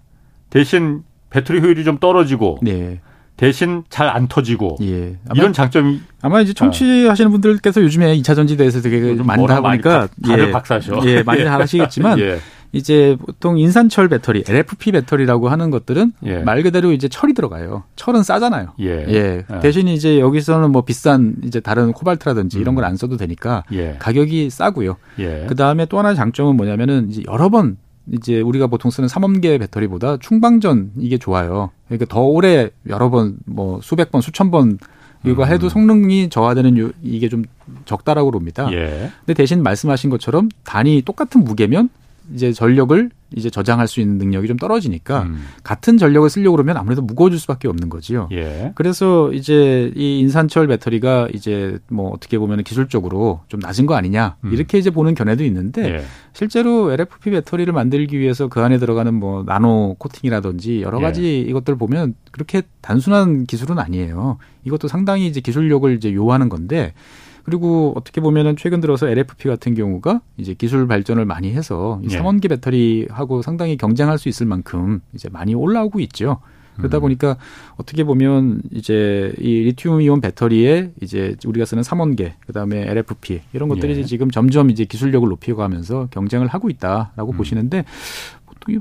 대신 배터리 효율이 좀 떨어지고 예. 대신 잘 안 터지고 예. 이런 장점이 아마 이제 청취하시는 분들께서 요즘에 2차 전지대에서 되게 좀 많이 하다 보니까 다들 예. 박사셔. 예, 많이 예. 하시겠지만 예. 이제 보통 인산철 배터리, LFP 배터리라고 하는 것들은 예. 말 그대로 이제 철이 들어가요. 철은 싸잖아요. 예. 예. 예. 대신 이제 여기서는 뭐 비싼 이제 다른 코발트라든지 음. 이런 걸 안 써도 되니까 예. 가격이 싸고요. 예. 그 다음에 또 하나의 장점은 뭐냐면은 이제 여러 번 이제 우리가 보통 쓰는 삼원계 배터리보다 충방전 이게 좋아요. 그러니까 더 오래 여러 번 뭐 수백 번 수천 번 이거 해도 음. 성능이 저하되는 요, 이게 좀 적다라고 봅니다. 예. 근데 대신 말씀하신 것처럼 단위 똑같은 무게면 이제 전력을 이제 저장할 수 있는 능력이 좀 떨어지니까 음. 같은 전력을 쓰려고 그러면 아무래도 무거워질 수밖에 없는 거지요. 예. 그래서 이제 이 인산철 배터리가 이제 뭐 어떻게 보면 기술적으로 좀 낮은 거 아니냐 음. 이렇게 이제 보는 견해도 있는데 예. 실제로 LFP 배터리를 만들기 위해서 그 안에 들어가는 뭐 나노 코팅이라든지 여러 가지 예. 이것들 보면 그렇게 단순한 기술은 아니에요. 이것도 상당히 이제 기술력을 이제 요하는 건데 그리고 어떻게 보면은 최근 들어서 LFP 같은 경우가 이제 기술 발전을 많이 해서 이 예. 삼원기 배터리하고 상당히 경쟁할 수 있을 만큼 이제 많이 올라오고 있죠. 그러다 음. 보니까 어떻게 보면 이제 이 리튬 이온 배터리에 이제 우리가 쓰는 삼원계 그다음에 LFP 이런 것들이 예. 지금 점점 이제 기술력을 높여가면서 경쟁을 하고 있다라고 음. 보시는데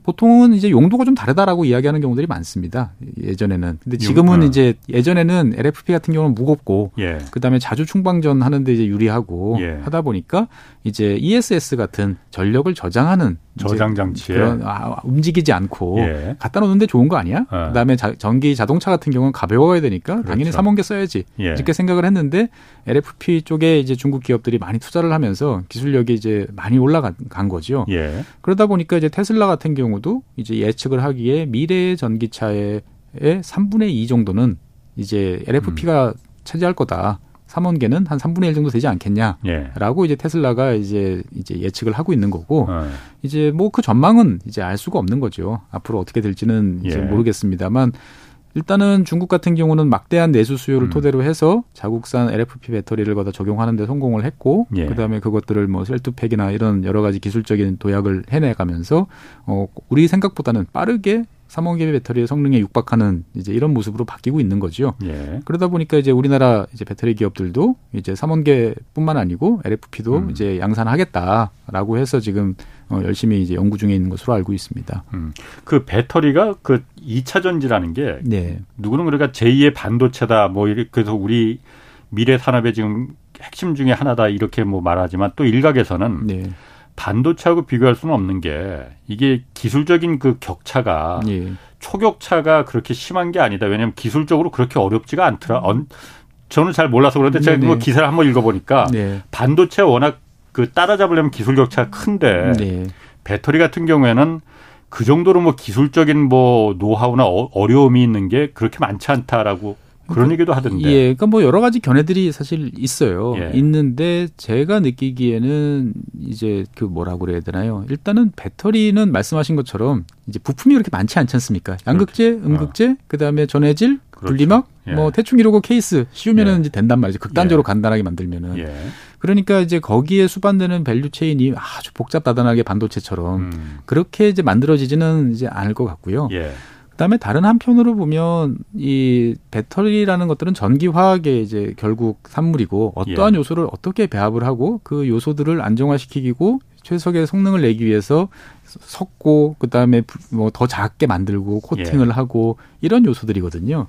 보통은 이제 용도가 좀 다르다라고 이야기하는 경우들이 많습니다. 예전에는. 근데 지금은 용, 어. 이제 예전에는 LFP 같은 경우는 무겁고 예. 그다음에 자주 충방전 하는데 이제 유리하고 예. 하다 보니까 이제 ESS 같은 전력을 저장하는 저장 장치에 그런 아, 움직이지 않고 예. 갖다 놓는데 좋은 거 아니야? 어. 그다음에 자, 전기 자동차 같은 경우는 가벼워야 되니까 그렇죠. 당연히 삼원계 써야지 예. 이렇게 생각을 했는데 LFP 쪽에 이제 중국 기업들이 많이 투자를 하면서 기술력이 이제 많이 올라간 거죠. 예. 그러다 보니까 이제 테슬라 같은 경우도 이제 예측을 하기에 미래의 전기차의 3분의 2 정도는 이제 LFP가 음. 차지할 거다. 삼원계는 한 3분의 1 정도 되지 않겠냐라고 예. 이제 테슬라가 이제 이제 예측을 하고 있는 거고 어. 이제 뭐 그 전망은 이제 알 수가 없는 거죠. 앞으로 어떻게 될지는 이제 예. 모르겠습니다만 일단은 중국 같은 경우는 막대한 내수 수요를 음. 토대로 해서 자국산 LFP 배터리를 거다 적용하는 데 성공을 했고 예. 그다음에 그것들을 뭐 셀투팩이나 이런 여러 가지 기술적인 도약을 해내 가면서 어 우리 생각보다는 빠르게 삼원계 배터리의 성능에 육박하는 이제 이런 모습으로 바뀌고 있는 거죠. 예. 그러다 보니까 이제 우리나라 이제 배터리 기업들도 이제 삼원계뿐만 아니고 LFP도 음. 이제 양산하겠다라고 해서 지금 어, 열심히 이제 연구 중에 있는 것으로 알고 있습니다. 음. 그 배터리가 그 2차 전지라는 게 네. 누구는 그러니까 제2의 반도체다 뭐 이렇게 그래서 우리 미래 산업의 지금 핵심 중에 하나다 이렇게 뭐 말하지만 또 일각에서는 네. 반도체하고 비교할 수는 없는 게 이게 기술적인 그 격차가 예. 초격차가 그렇게 심한 게 아니다. 왜냐하면 기술적으로 그렇게 어렵지가 않더라. 음. 저는 잘 몰라서 그런데 제가 그 기사를 한번 읽어보니까 네. 반도체 워낙 그 따라잡으려면 기술 격차가 큰데 네. 배터리 같은 경우에는 그 정도로 뭐 기술적인 뭐 노하우나 어, 어려움이 있는 게 그렇게 많지 않다라고 그런 그, 얘기도 하던데. 예, 그러니까 뭐 여러 가지 견해들이 사실 있어요. 예. 있는데 제가 느끼기에는 이제 그 뭐라고 그래야 되나요? 일단은 배터리는 말씀하신 것처럼 이제 부품이 그렇게 많지 않지 않습니까? 양극재, 그렇죠. 음극재, 어. 그다음에 전해질, 그렇죠. 분리막, 예. 뭐 대충 이러고 케이스 씌우면은 예. 이제 된단 말이죠. 극단적으로 예. 간단하게 만들면은. 예. 그러니까 이제 거기에 수반되는 value chain이 아주 복잡다단하게 반도체처럼 음. 그렇게 이제 만들어지지는 이제 않을 것 같고요. 예. 그다음에 다른 한편으로 보면 이 배터리라는 것들은 전기 화학의 이제 결국 산물이고 어떠한 예. 요소를 어떻게 배합을 하고 그 요소들을 안정화시키고 최적의 성능을 내기 위해서 섞고 그다음에 뭐 더 작게 만들고 코팅을 예. 하고 이런 요소들이거든요.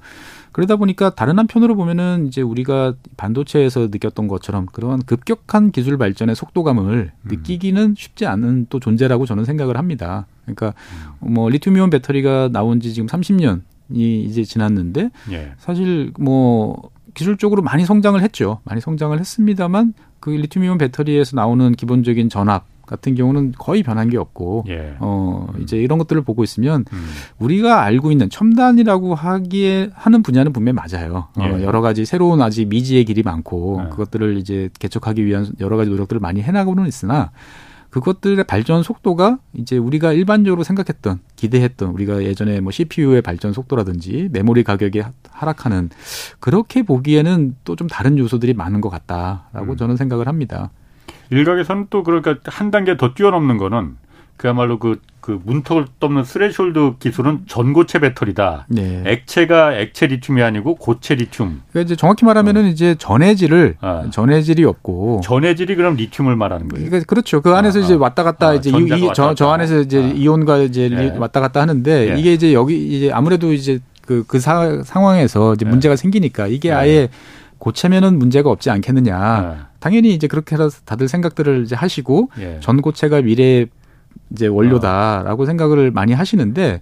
그러다 보니까 다른 한편으로 보면은 이제 우리가 반도체에서 느꼈던 것처럼 그러한 급격한 기술 발전의 속도감을 음. 느끼기는 쉽지 않은 또 존재라고 저는 생각을 합니다. 그러니까 음. 뭐 리튬이온 배터리가 나온 지 지금 30년이 이제 지났는데 예. 사실 뭐 기술적으로 많이 성장을 했죠. 많이 성장을 했습니다만 그 리튬이온 배터리에서 나오는 기본적인 전압 같은 경우는 거의 변한 게 없고 예. 어 이제 이런 것들을 보고 있으면 음. 우리가 알고 있는 첨단이라고 하기에 하는 분야는 분명히 맞아요. 어, 예. 어, 여러 가지 새로운 아직 미지의 길이 많고 예. 그것들을 이제 개척하기 위한 여러 가지 노력들을 많이 해나가고는 있으나 그것들의 발전 속도가 이제 우리가 일반적으로 생각했던 기대했던 우리가 예전에 뭐 CPU의 발전 속도라든지 메모리 가격이 하락하는 그렇게 보기에는 또 좀 다른 요소들이 많은 것 같다라고 음. 저는 생각을 합니다. 일각에서는 또 그러니까 한 단계 더 뛰어넘는 거는 그야말로 그, 그 문턱을 넘는 threshold 기술은 전고체 배터리다. 네. 액체가 액체 리튬이 아니고 고체 리튬. 그러니까 이제 정확히 말하면은 어. 이제 전해질을 어. 전해질이 없고 전해질이 그럼 리튬을 말하는 거예요. 그러니까 그렇죠. 그 안에서 아, 이제 왔다 갔다 아, 이제 이, 저, 저 안에서 이제 아. 이온과 이제 네. 왔다 갔다 하는데 네. 이게 이제 여기 이제 아무래도 이제 그, 그 사, 상황에서 이제 네. 문제가 생기니까 이게 네. 아예 고체면은 문제가 없지 않겠느냐. 네. 당연히 이제 그렇게 해서 다들 생각들을 이제 하시고 예. 전고체가 미래 이제 원료다라고 어. 생각을 많이 하시는데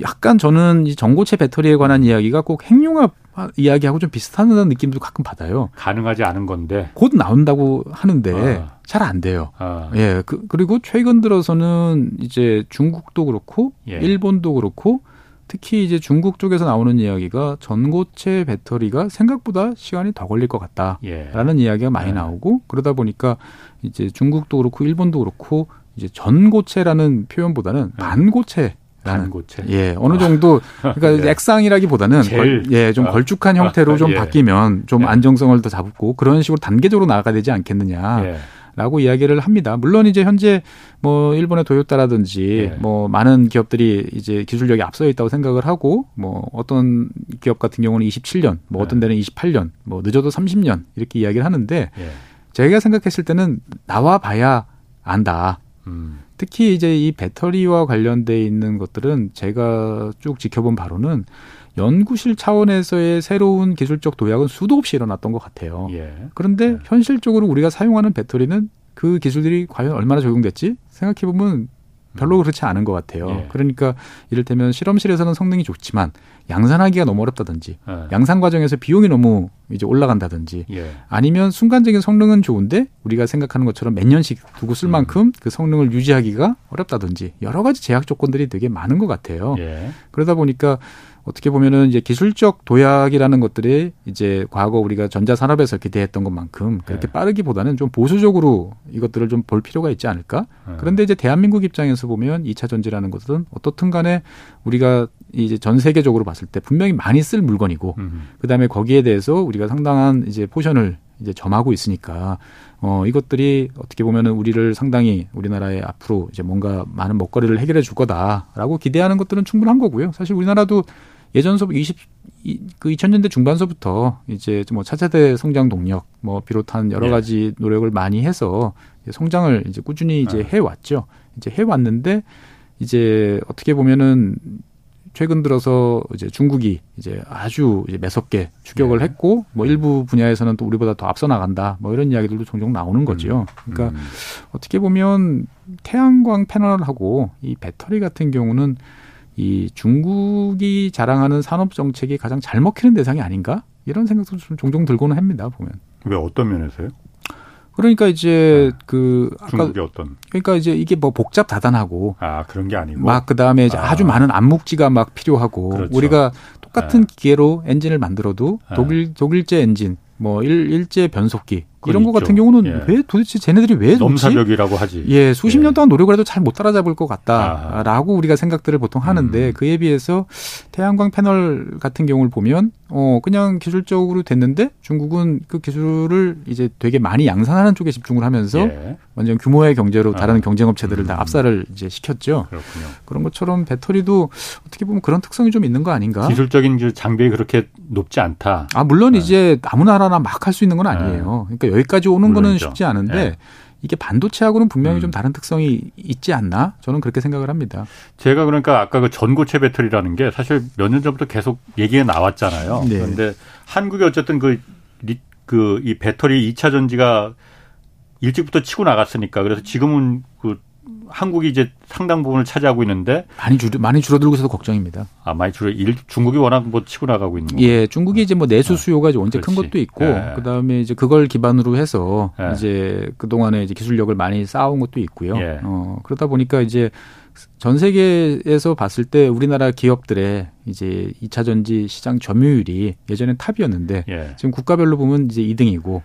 약간 저는 이 전고체 배터리에 관한 이야기가 꼭 핵융합 이야기하고 좀 비슷하다는 느낌도 가끔 받아요. 가능하지 않은 건데 곧 나온다고 하는데 어. 잘안 돼요. 어. 예. 그, 그리고 최근 들어서는 이제 중국도 그렇고 예. 일본도 그렇고 특히 이제 중국 쪽에서 나오는 이야기가 전고체 배터리가 생각보다 시간이 더 걸릴 것 같다라는 예. 이야기가 많이 예. 나오고 그러다 보니까 이제 중국도 그렇고 일본도 그렇고 이제 전고체라는 표현보다는 예. 반고체 반고체. 예, 어느 정도 그러니까 예. 액상이라기보다는 걸, 예, 좀 어. 걸쭉한 형태로 좀 예. 바뀌면 좀 예. 안정성을 더 잡고 그런 식으로 단계적으로 나아가야 되지 않겠느냐. 예. 라고 이야기를 합니다. 물론 이제 현재 뭐 일본의 도요타라든지 네. 뭐 많은 기업들이 이제 기술력이 앞서 있다고 생각을 하고 뭐 어떤 기업 같은 경우는 27년, 뭐 어떤 네. 데는 28년, 뭐 늦어도 30년 이렇게 이야기를 하는데 네. 제가 생각했을 때는 나와 봐야 안다. 음. 특히 이제 이 배터리와 관련돼 있는 것들은 제가 쭉 지켜본 바로는 연구실 차원에서의 새로운 기술적 도약은 수도 없이 일어났던 것 같아요. 예. 그런데 네. 현실적으로 우리가 사용하는 배터리는 그 기술들이 과연 얼마나 적용됐지 생각해 보면 별로 음. 그렇지 않은 것 같아요. 예. 그러니까 이를테면 실험실에서는 성능이 좋지만 양산하기가 너무 어렵다든지 예. 양산 과정에서 비용이 너무 이제 올라간다든지 예. 아니면 순간적인 성능은 좋은데 우리가 생각하는 것처럼 몇 년씩 두고 쓸 음. 만큼 그 성능을 유지하기가 어렵다든지 여러 가지 제약 조건들이 되게 많은 것 같아요. 예. 그러다 보니까 어떻게 보면은 이제 기술적 도약이라는 것들이 이제 과거 우리가 전자 산업에서 기대했던 것만큼 그렇게 네. 빠르기보다는 좀 보수적으로 이것들을 좀 볼 필요가 있지 않을까? 네. 그런데 이제 대한민국 입장에서 보면 2차 전지라는 것은 어떻든 간에 우리가 이제 전 세계적으로 봤을 때 분명히 많이 쓸 물건이고 음. 그다음에 거기에 대해서 우리가 상당한 이제 포션을 이제 점하고 있으니까 어 이것들이 어떻게 보면은 우리를 상당히 우리나라의 앞으로 이제 뭔가 많은 먹거리를 해결해 줄 거다라고 기대하는 것들은 충분한 거고요. 사실 우리나라도 예전서부터 20, 그 2000년대 중반서부터 이제 뭐 차세대 성장 동력 뭐 비롯한 여러 네. 가지 노력을 많이 해서 성장을 이제 꾸준히 이제 네. 해왔죠. 이제 해왔는데 이제 어떻게 보면은 최근 들어서 이제 중국이 이제 아주 이제 매섭게 추격을 네. 했고 뭐 일부 분야에서는 또 우리보다 더 앞서 나간다 뭐 이런 이야기들도 종종 나오는 거죠. 음. 그러니까 음. 어떻게 보면 태양광 패널하고 이 배터리 같은 경우는 이 중국이 자랑하는 산업 정책이 가장 잘 먹히는 대상이 아닌가 이런 생각도 좀 종종 들고는 합니다 보면. 왜 어떤 면에서요? 그러니까 이제 네. 그 중국이 어떤 그러니까 이제 이게 뭐 복잡 다단하고 아 그런 게 아니고 막 그다음에 이제 아. 주 많은 암묵지가 막 필요하고 그렇죠. 우리가 똑같은 네. 기계로 엔진을 만들어도 네. 독일 독일제 엔진 뭐 일, 일제 변속기 이런 거 같은 경우는 예. 왜 도대체 쟤네들이 왜? 넘사벽이라고 하지. 예, 수십 예. 년 동안 노력을 해도 잘 못 따라잡을 것 같다라고 아. 우리가 생각들을 보통 하는데 음. 그에 비해서 태양광 패널 같은 경우를 보면 어 그냥 기술적으로 됐는데 중국은 그 기술을 이제 되게 많이 양산하는 쪽에 집중을 하면서 예. 완전 규모의 경제로 다른 아. 경쟁 업체들을 음. 다 압살을 이제 시켰죠. 그렇군요. 그런 것처럼 배터리도 어떻게 보면 그런 특성이 좀 있는 거 아닌가? 기술적인 장벽이 그렇게 높지 않다. 아 물론 네. 이제 아무나 하나 막 할 수 있는 건 아니에요. 네. 그러니까 여기까지 오는 거는 쉽지 않은데 네. 이게 반도체하고는 분명히 음. 좀 다른 특성이 있지 않나? 저는 그렇게 생각을 합니다. 제가 그러니까 아까 그 전고체 배터리라는 게 사실 몇 년 전부터 계속 얘기가 나왔잖아요. 네. 그런데 한국이 어쨌든 그, 그, 이 배터리 2차 전지가 일찍부터 치고 나갔으니까 그래서 지금은 그 한국이 이제 상당 부분을 차지하고 있는데 많이 줄 많이 줄어들고 있어서 걱정입니다. 아 많이 줄어 일 중국이 워낙 뭐 치고 나가고 있는 거. 예, 중국이 이제 뭐 내수 아, 수요가 언제 큰 것도 있고 예. 그다음에 이제 그걸 기반으로 해서 예. 이제 그 동안에 이제 기술력을 많이 쌓아온 것도 있고요. 예. 어 그러다 보니까 이제 전 세계에서 봤을 때 우리나라 기업들의 이제 2차 전지 시장 점유율이 예전엔 탑이었는데 예. 지금 국가별로 보면 이제 2등이고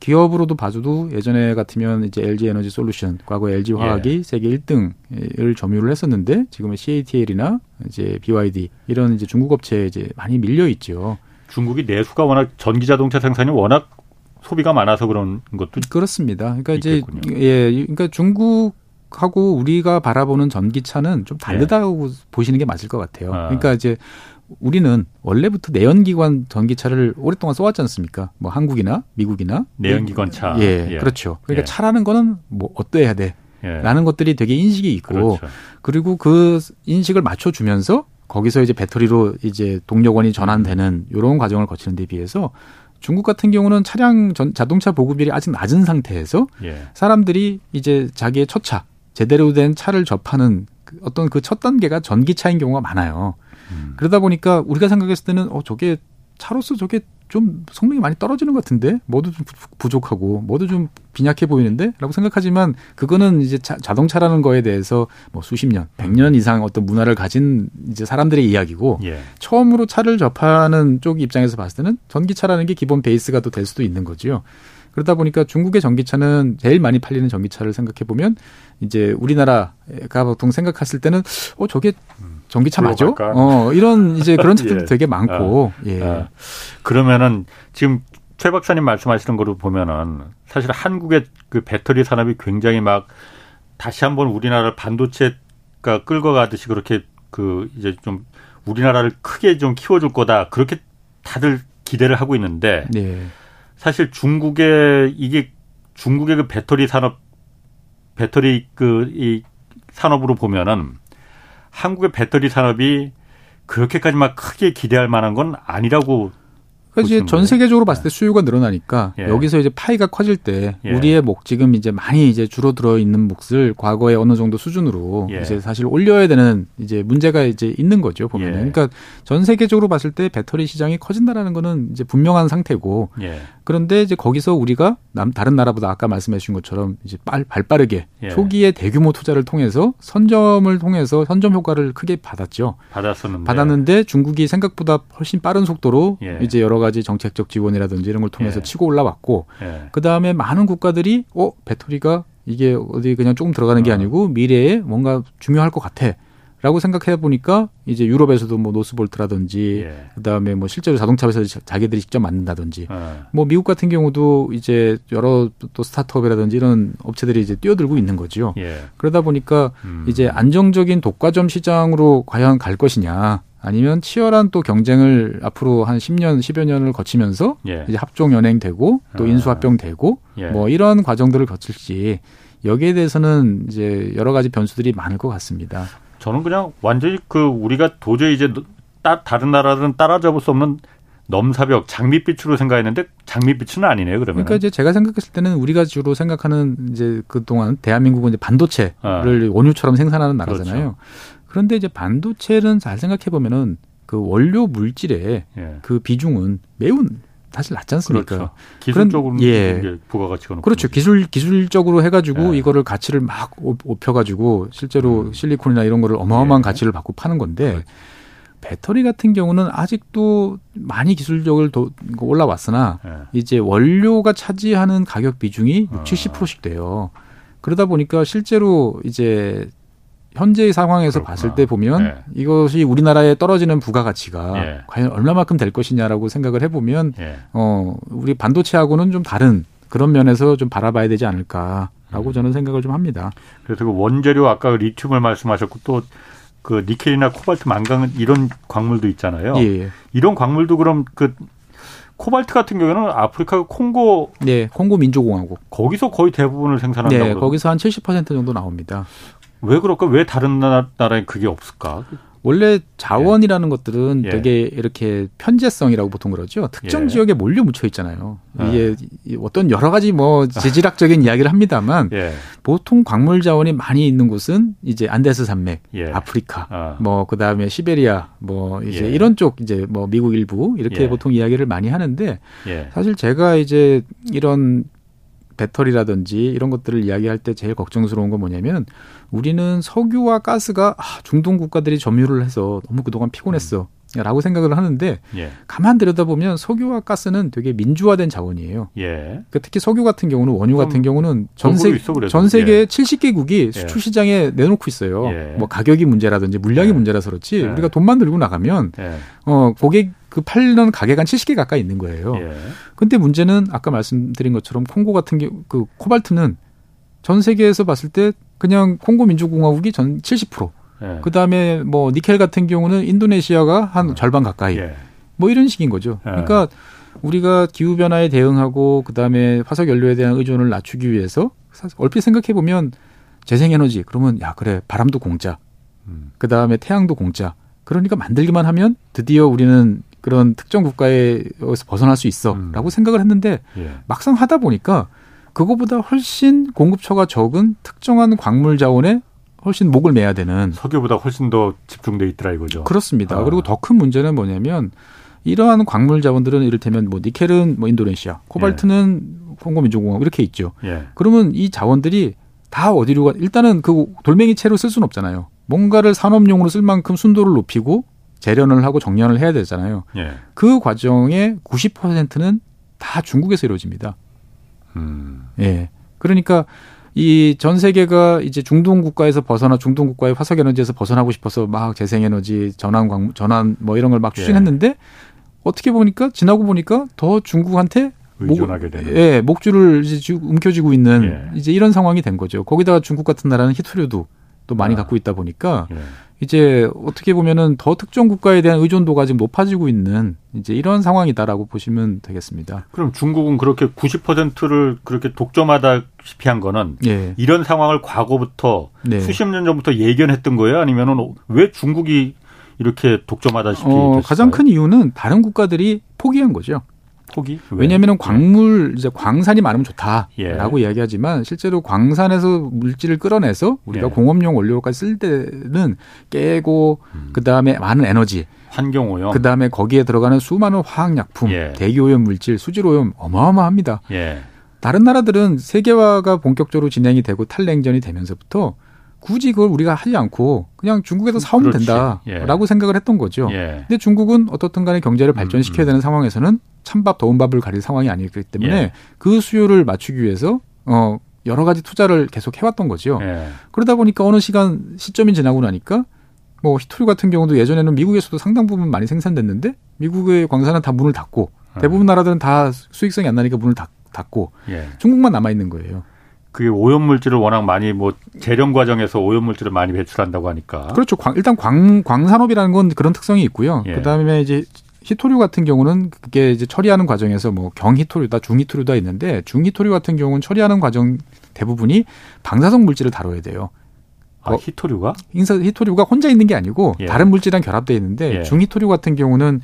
기업으로도 봐줘도 예전에 같으면 이제 LG 에너지 솔루션, 과거 LG 화학이 예. 세계 1등을 점유를 했었는데 지금은 CATL이나 이제 BYD 이런 이제 중국 업체에 이제 많이 밀려 있죠. 중국이 내수가 워낙 전기 자동차 생산이 워낙 소비가 많아서 그런 것도 그렇습니다. 그러니까 있겠군요. 이제 예, 그러니까 중국 중국하고 우리가 바라보는 전기차는 좀 다르다고 예. 보시는 게 맞을 것 같아요. 아. 그러니까 이제 우리는 원래부터 내연기관 전기차를 오랫동안 써왔지 않습니까? 뭐 한국이나 미국이나 내연기관 차. 예, 예. 그렇죠. 그러니까 예. 차라는 거는 뭐 어때야 돼. 예. 라는 것들이 되게 인식이 있고 그렇죠. 그리고 그 인식을 맞춰 주면서 거기서 이제 배터리로 이제 동력원이 전환되는 이런 과정을 거치는 데 비해서 중국 같은 경우는 차량 전, 자동차 보급률이 아직 낮은 상태에서 예. 사람들이 이제 자기의 첫 차, 제대로 된 차를 접하는 그 어떤 그 첫 단계가 전기차인 경우가 많아요. 음. 그러다 보니까 우리가 생각했을 때는 어 저게 차로서 저게 좀 성능이 많이 떨어지는 것 같은데 뭐도 좀 부족하고 뭐도 좀 빈약해 보이는데라고 생각하지만 그거는 이제 자, 동차라는 거에 대해서 뭐 수십 년, 백 년 이상 어떤 문화를 가진 이제 사람들의 이야기고 예. 처음으로 차를 접하는 쪽 입장에서 봤을 때는 전기차라는 게 기본 베이스가 또 될 수도 있는 거지요. 그러다 보니까 중국의 전기차는 제일 많이 팔리는 전기차를 생각해 보면 이제 우리나라가 보통 생각했을 때는 어 저게 전기차 맞죠? 어, 이런 이제 그런 차들도 예. 되게 많고. 아, 예. 아. 그러면은 지금 최 박사님 말씀하시는 거로 보면은 사실 한국의 그 배터리 산업이 굉장히 막 다시 한번 우리나라를 반도체가 끌고 가듯이 그렇게 그 이제 좀 우리나라를 크게 좀 키워줄 거다 그렇게 다들 기대를 하고 있는데 네. 사실 중국의 이게 중국의 그 배터리 산업 배터리 그 이 산업으로 보면은 한국의 배터리 산업이 그렇게까지 막 크게 기대할 만한 건 아니라고 그러니까 이제 전 세계적으로 봤을 때 네. 수요가 늘어나니까 예. 여기서 이제 파이가 커질 때 예. 우리의 목 지금 이제 많이 이제 줄어들어 있는 몫을 과거에 어느 정도 수준으로 예. 이제 사실 올려야 되는 이제 문제가 이제 있는 거죠 보면 은 예. 그러니까 전 세계적으로 봤을 때 배터리 시장이 커진다라는 거는 이제 분명한 상태고 예. 그런데 이제 거기서 우리가 남 다른 나라보다 아까 말씀해 주신 것처럼 이제 빨 발 빠르게 예. 초기에 대규모 투자를 통해서 선점을 통해서 선점 효과를 크게 받았죠. 받았었는데 받았는데 중국이 생각보다 훨씬 빠른 속도로 이제 여러 가지 정책적 지원이라든지 이런 걸 통해서 예. 치고 올라왔고 예. 그 다음에 많은 국가들이 어 배터리가 이게 어디 그냥 조금 들어가는 게 어. 아니고 미래에 뭔가 중요할 것 같아. 라고 생각해 보니까 이제 유럽에서도 뭐 노스볼트라든지 예. 그다음에 뭐 실제로 자동차 회사에서 자기들이 직접 만든다든지 예. 뭐 미국 같은 경우도 이제 여러 또 스타트업이라든지 이런 업체들이 이제 뛰어들고 있는 거지요. 예. 그러다 보니까 음. 이제 안정적인 독과점 시장으로 과연 갈 것이냐 아니면 치열한 또 경쟁을 앞으로 한 10년, 10여 년을 거치면서 예. 이제 합종 연행되고 또 아. 인수합병되고 예. 뭐 이런 과정들을 거칠지 여기에 대해서는 이제 여러 가지 변수들이 많을 것 같습니다. 저는 그냥 완전히 그 우리가 도저히 이제 따, 다른 나라들은 따라잡을 수 없는 넘사벽 장밋빛으로 생각했는데 장밋빛은 아니네요. 그러면 그러니까 이제 제가 생각했을 때는 우리가 주로 생각하는 이제 그 동안 대한민국은 이제 반도체를 아. 원유처럼 생산하는 나라잖아요. 그렇죠. 그런데 이제 반도체는 잘 생각해 보면은 그 원료 물질의 예. 그 비중은 매우 사실 낮지 않습니까? 그렇죠. 기술적으로 예. 부가가치가 그렇죠. 기술 기술적으로 해가지고 예. 이거를 가치를 막 입혀가지고 실제로 음. 실리콘이나 이런 거를 어마어마한 예. 가치를 받고 파는 건데 그렇죠. 배터리 같은 경우는 아직도 많이 기술적으로 도, 올라왔으나 예. 이제 원료가 차지하는 가격 비중이 6, 70%씩 돼요. 그러다 보니까 실제로 이제 현재의 상황에서 그렇구나. 봤을 때 보면 네. 이것이 우리나라에 떨어지는 부가가치가 예. 과연 얼마만큼 될 것이냐라고 생각을 해보면 예. 어 우리 반도체하고는 좀 다른 그런 면에서 좀 바라봐야 되지 않을까라고 음. 저는 생각을 좀 합니다. 그래서 그 원재료 아까 그 리튬을 말씀하셨고 또 그 니켈이나 코발트, 망간 이런 광물도 있잖아요. 예, 예. 이런 광물도 그럼 그 코발트 같은 경우는 아프리카 콩고 네, 콩고 민주공화국 거기서 거의 대부분을 생산한다고 네, 거기서 한 70% 정도 나옵니다. 왜 그럴까? 왜 다른 나라에 그게 없을까? 원래 자원이라는 예. 것들은 예. 되게 이렇게 편제성이라고 보통 그러죠. 특정 예. 지역에 몰려 묻혀 있잖아요. 아. 이게 어떤 여러 가지 뭐 지질학적인 이야기를 합니다만 예. 보통 광물 자원이 많이 있는 곳은 이제 안데스 산맥, 예. 아프리카, 아. 뭐 그다음에 시베리아, 뭐 이제 예. 이런 쪽 이제 뭐 미국 일부 이렇게 보통 이야기를 많이 하는데 사실 제가 이제 이런 배터리라든지 이런 것들을 이야기할 때 제일 걱정스러운 건 뭐냐면 우리는 석유와 가스가 아, 중동 국가들이 점유를 해서 너무 그동안 피곤했어. 라고 생각을 하는데 예. 가만 들여다보면 석유와 가스는 되게 민주화된 자원이에요. 예. 그러니까 특히 석유 같은 경우는 원유 같은 경우는 전세 전 세계 예. 70개국이 수출 시장에 내놓고 있어요. 예. 뭐 가격이 문제라든지 물량이 예. 문제라서 그렇지 예. 우리가 돈만 들고 나가면 어 고객 그 팔는 가게가 한 70개 가까이 있는 거예요. 예. 근데 문제는 아까 말씀드린 것처럼 콩고 같은 게 그 코발트는 전 세계에서 봤을 때 그냥 콩고 민주공화국이 전 70%. 예. 그 다음에 뭐 니켈 같은 경우는 인도네시아가 한 음. 절반 가까이. 예. 뭐 이런 식인 거죠. 예. 그러니까 우리가 기후 변화에 대응하고 그 다음에 화석 연료에 대한 의존을 낮추기 위해서 얼핏 생각해 보면 재생 에너지 그러면 야 그래 바람도 공짜. 음. 그 다음에 태양도 공짜. 그러니까 만들기만 하면 드디어 우리는 그런 특정 국가에서 벗어날 수 있어라고 음. 생각을 했는데 예. 막상 하다 보니까 그거보다 훨씬 공급처가 적은 특정한 광물 자원에 훨씬 목을 매야 되는 석유보다 훨씬 더 집중돼 있더라 이거죠. 그렇습니다. 아. 그리고 더 큰 문제는 뭐냐면 이러한 광물 자원들은 이를테면 뭐 니켈은 뭐 인도네시아, 코발트는 예. 콩고 민주공화국 이렇게 있죠. 예. 그러면 이 자원들이 다 어디로 가? 일단은 그 돌멩이 채로 쓸 수는 없잖아요. 뭔가를 산업용으로 쓸 만큼 순도를 높이고 재련을 하고 정년을 해야 되잖아요. 예. 그 과정의 90%는 다 중국에서 이루어집니다. 음. 예. 그러니까 이 전 세계가 이제 중동 국가에서 벗어나 중동 국가의 화석 에너지에서 벗어나고 싶어서 막 재생 에너지 전환 광 전환 뭐 이런 걸 막 추진했는데 예. 어떻게 보니까 지나고 보니까 더 중국한테 의존하게 되는. 예, 목줄을 이제 움켜쥐고 있는 예. 이제 이런 상황이 된 거죠. 거기다가 중국 같은 나라는 히토류도 또 많이 아. 갖고 있다 보니까 예. 이제 어떻게 보면은 더 특정 국가에 대한 의존도가 지금 높아지고 있는 이제 이런 상황이다라고 보시면 되겠습니다. 그럼 중국은 그렇게 90%를 그렇게 독점하다시피 한 거는 예. 이런 상황을 과거부터 네. 수십 년 전부터 예견했던 거예요? 아니면은 왜 중국이 이렇게 독점하다시피 어, 가장 큰 이유는 다른 국가들이 포기한 거죠. 포기? 왜냐하면 광물 이제 광산이 많으면 좋다라고 예. 이야기하지만 실제로 광산에서 물질을 끌어내서 우리가 예. 공업용 원료까지 쓸 때는 깨고 음. 그 다음에 많은 에너지, 환경 오염, 그 다음에 거기에 들어가는 수많은 화학 약품, 예. 대기 오염 물질, 수질 오염 어마어마합니다. 예. 다른 나라들은 세계화가 본격적으로 진행이 되고 탈냉전이 되면서부터 굳이 그걸 우리가 하지 않고 그냥 중국에서 사오면 그렇지. 된다라고 예. 생각을 했던 거죠. 예. 근데 중국은 어떻든 간에 경제를 음, 발전시켜야 음. 되는 상황에서는 찬밥 더운 밥을 가릴 상황이 아니기 때문에 예. 그 수요를 맞추기 위해서 어 여러 가지 투자를 계속 해왔던 거죠. 예. 그러다 보니까 어느 시간 시점이 지나고 나니까 뭐 히토류 같은 경우도 예전에는 미국에서도 상당 부분 많이 생산됐는데 미국의 광산은 다 문을 닫고 예. 대부분 나라들은 다 수익성이 안 나니까 문을 닫, 고 예. 중국만 남아 있는 거예요. 그게 오염물질을 워낙 많이 뭐 재련 과정에서 오염물질을 많이 배출한다고 하니까. 그렇죠. 광, 일단 광, 광산업이라는 건 그런 특성이 있고요. 예. 그 다음에 이제 히토류 같은 경우는 그게 이제 처리하는 과정에서 뭐 경히토류다, 중히토류다 있는데 중히토류 같은 경우는 처리하는 과정 대부분이 방사성 물질을 다뤄야 돼요. 아, 어, 히토류가? 인사 히토류가 혼자 있는 게 아니고 예. 다른 물질이랑 결합되어 있는데 예. 중히토류 같은 경우는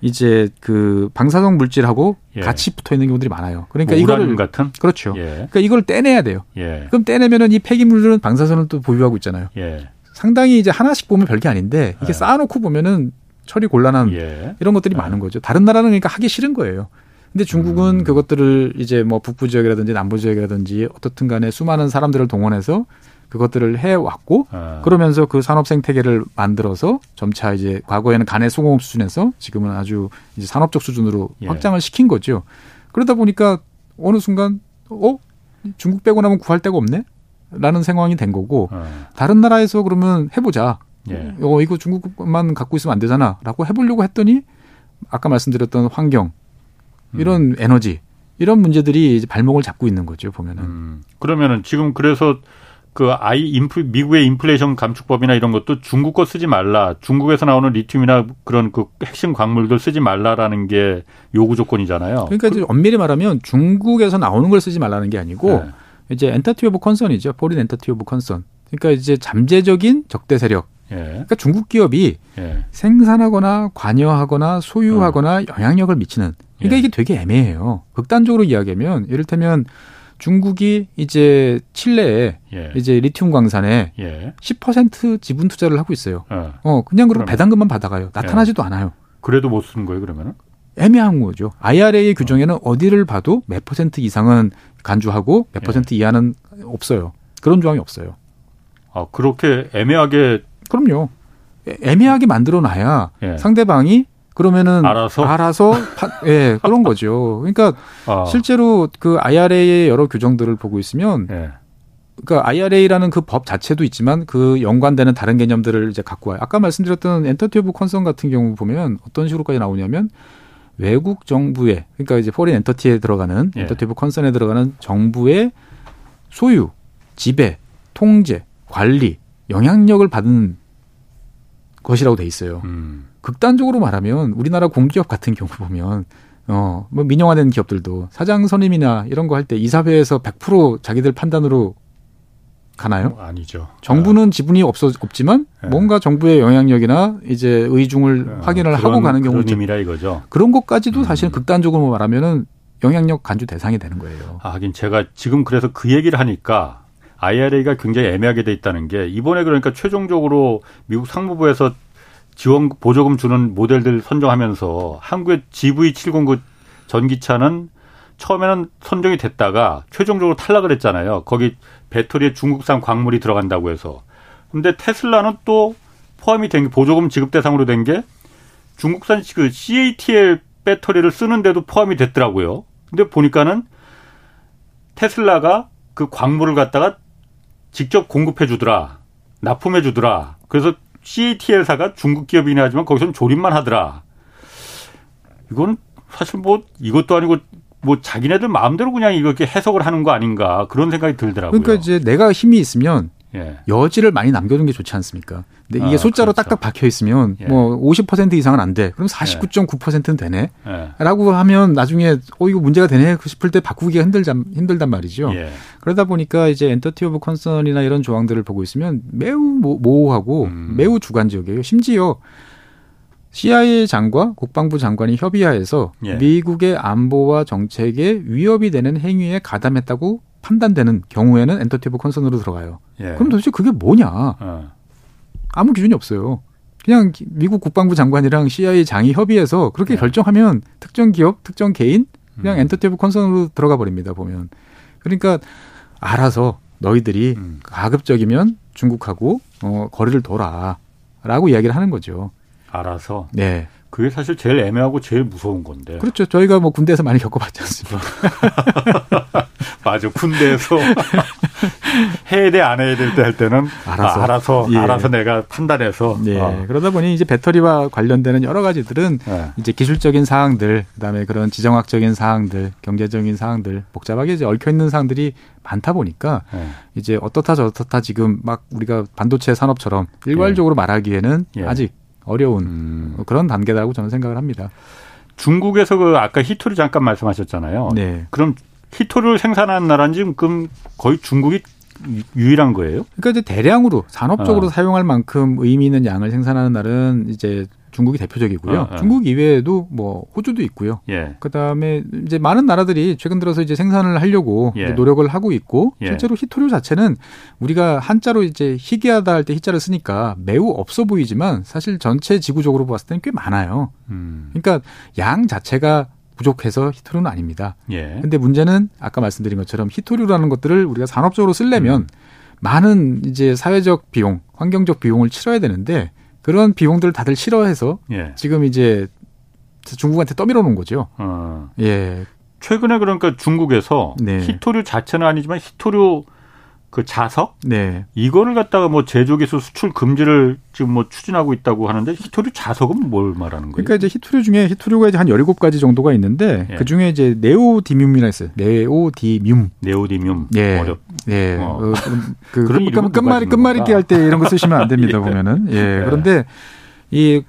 이제 그 방사성 물질하고 예. 같이 붙어 있는 경우들이 많아요. 그러니까 뭐 이거를 같은 그렇죠. 예. 그러니까 이걸 떼내야 돼요. 예. 그럼 떼내면은 이 폐기물들은 방사선을 또 보유하고 있잖아요. 예. 상당히 이제 하나씩 보면 별게 아닌데 이게 예. 쌓아놓고 보면은 처리 곤란한 예. 이런 것들이 예. 많은 거죠. 다른 나라는 그러니까 하기 싫은 거예요. 근데 중국은 음. 그것들을 이제 뭐 북부 지역이라든지 남부 지역이라든지 어떻든 간에 수많은 사람들을 동원해서 그것들을 해 왔고 아. 그러면서 그 산업 생태계를 만들어서 점차 이제 과거에는 간의 소공업 수준에서 지금은 아주 이제 산업적 수준으로 예. 확장을 시킨 거죠. 그러다 보니까 어느 순간 어 중국 빼고 나면 구할 데가 없네. 라는 상황이 된 거고 아. 다른 나라에서 그러면 해보자. 예. 어, 이거 중국만 갖고 있으면 안 되잖아. 라고 해보려고 했더니 아까 말씀드렸던 환경, 이런 음. 에너지, 이런 문제들이 발목을 잡고 있는 거죠, 보면은. 음. 그러면은 지금 그래서 그 아이 인플 미국의 인플레이션 감축법이나 이런 것도 중국 거 쓰지 말라. 중국에서 나오는 리튬이나 그런 그 핵심 광물들 쓰지 말라라는 게 요구 조건이잖아요. 그러니까 이제 엄밀히 말하면 중국에서 나오는 걸 쓰지 말라는 게 아니고 네. 이제 entity of concern이죠. Foreign entity of concern. 그러니까 이제 잠재적인 적대 세력 예. 그러니까 중국 기업이 예. 생산하거나 관여하거나 소유하거나 어. 영향력을 미치는 그러니까 예. 이게 되게 애매해요. 극단적으로 이야기하면 이를테면 중국이 이제 칠레에 예. 이제 리튬 광산에 예. 10% 지분 투자를 하고 있어요. 어, 어 그냥 그럼 배당금만 받아가요. 나타나지도 예. 않아요. 그래도 못 쓰는 거예요, 그러면은? 애매한 거죠. IRA 규정에는 어. 디를 봐도 몇 퍼센트 이상은 간주하고 몇 예. 퍼센트 이하는 없어요. 그런 조항이 없어요. 아, 그렇게 애매하게 그럼요. 애매하게 만들어 놔야 예. 상대방이 그러면은 알아서 알아서 파, 예 그런 거죠. 그러니까 아. 실제로 그 IRA의 여러 규정들을 보고 있으면 예. 그러니까 IRA라는 그 법 자체도 있지만 그 연관되는 다른 개념들을 이제 갖고 와요. 아까 말씀드렸던 entity of concern 같은 경우 보면 어떤 식으로까지 나오냐면 외국 정부의 그러니까 이제 foreign entity에 들어가는 예. entity of concern에 들어가는 정부의 소유, 지배 통제, 관리, 영향력을 받는 것이라고 돼 있어요. 음. 극단적으로 말하면 우리나라 공기업 같은 경우 보면 어, 뭐 민영화된 기업들도 사장 선임이나 이런 거 할 때 이사회에서 100% 자기들 판단으로 가나요? 어, 아니죠. 정부는 지분이 없어 없지만 네. 뭔가 정부의 영향력이나 이제 의중을 네. 확인을 하고 가는 경우죠. 그런 이거죠. 그런 것까지도 음. 사실 극단적으로 말하면은 영향력 간주 대상이 되는 거예요. 아, 하긴 제가 지금 그래서 그 얘기를 하니까 IRA가 굉장히 애매하게 돼 있다는 게 이번에 그러니까 최종적으로 미국 상무부에서 지원 보조금 주는 모델들 선정하면서 한국의 GV70 그 전기차는 처음에는 선정이 됐다가 최종적으로 탈락을 했잖아요. 거기 배터리에 중국산 광물이 들어간다고 해서. 근데 테슬라는 또 포함이 된 게 보조금 지급 대상으로 된 게 중국산 그 CATL 배터리를 쓰는데도 포함이 됐더라고요. 근데 보니까는 테슬라가 그 광물을 갖다가 직접 공급해 주더라. 납품해 주더라. 그래서 CATL사가 중국 기업이긴 하지만 거기서는 조립만 하더라. 이건 사실 뭐 이것도 아니고 뭐 자기네들 마음대로 그냥 이렇게 해석을 하는 거 아닌가 그런 생각이 들더라고요. 그러니까 이제 내가 힘이 있으면 예. 여지를 많이 남겨둔 게 좋지 않습니까? 근데 이게 아, 숫자로 그렇죠. 딱딱 박혀 있으면 예. 뭐50% 이상은 안 돼. 그럼 49.9%는 되네. 예. 라고 하면 나중에 어 이거 문제가 되네 싶을 때 바꾸기가 힘들자, 힘들단 말이죠. 예. 그러다 보니까 이제 entity of concern이나 이런 조항들을 보고 있으면 매우 모호하고 음. 매우 주관적이에요. 심지어 CIA 장과 국방부 장관이 협의하에서 예. 미국의 안보와 정책에 위협이 되는 행위에 가담했다고 판단되는 경우에는 entity of concern으로 들어가요. 예. 그럼 도대체 그게 뭐냐? 어. 아무 기준이 없어요. 그냥 미국 국방부 장관이랑 CIA 장이 협의해서 그렇게 예. 결정하면 특정 기업, 특정 개인 그냥 음. entity of concern으로 들어가 버립니다. 보면 그러니까 알아서 너희들이 음. 가급적이면 중국하고 어, 거리를 둬라라고 이야기를 하는 거죠. 알아서. 네. 그게 사실 제일 애매하고 제일 무서운 건데. 그렇죠. 저희가 뭐 군대에서 많이 겪어봤지 않습니까? 맞아. 군대에서 해야 돼, 안 해야 될 때 할 때는 알아서, 아, 알아서, 예. 알아서 내가 판단해서. 예. 어. 그러다 보니 이제 배터리와 관련되는 여러 가지들은 예. 이제 기술적인 사항들, 그다음에 그런 지정학적인 사항들, 경제적인 사항들, 복잡하게 이제 얽혀 있는 사항들이 많다 보니까 예. 이제 어떻다 저렇다 지금 막 우리가 반도체 산업처럼 일괄적으로 예. 말하기에는 예. 아직 어려운 음. 그런 단계라고 저는 생각을 합니다. 중국에서 그 아까 히토리 잠깐 말씀하셨잖아요. 네. 그럼 히토리를 생산하는 나라는 지금 거의 중국이 유일한 거예요? 그러니까 이제 대량으로 산업적으로 어. 사용할 만큼 의미 있는 양을 생산하는 나라는 이제 중국이 대표적이고요. 어, 어. 중국 이외에도 뭐 호주도 있고요. 예. 그다음에 이제 많은 나라들이 최근 들어서 이제 생산을 하려고 예. 노력을 하고 있고 예. 실제로 히토류 자체는 우리가 한자로 이제 희귀하다 할 때 희자를 쓰니까 매우 없어 보이지만 사실 전체 지구적으로 봤을 때는 꽤 많아요. 음. 그러니까 양 자체가 부족해서 히토류는 아닙니다. 예. 근데 문제는 아까 말씀드린 것처럼 히토류라는 것들을 우리가 산업적으로 쓰려면 음. 많은 이제 사회적 비용, 환경적 비용을 치러야 되는데 그런 비용들을 다들 싫어해서 예. 지금 이제 중국한테 떠밀어 놓은 거죠. 어. 예. 최근에 그러니까 중국에서 네. 히토류 자체는 아니지만 히토류 그 자석 네. 이거를 갖다가 뭐 제조기술 수출 금지를 지금 뭐 추진하고 있다고 하는데 히토류 자석은 뭘 말하는 거예요? 그러니까 이제 히토류 중에 히토류가 이제 한 열일곱 가지 정도가 있는데 예. 그 중에 이제 네오디뮴이라 있어요. 네오디뮴. 네오디뮴. 예. 어렵. 예. 어. 어 그, 그 끝, 끝말이 끝말잇기 할때 이런 거 쓰시면 안 됩니다. 예. 보면은. 예. 예. 그런데 이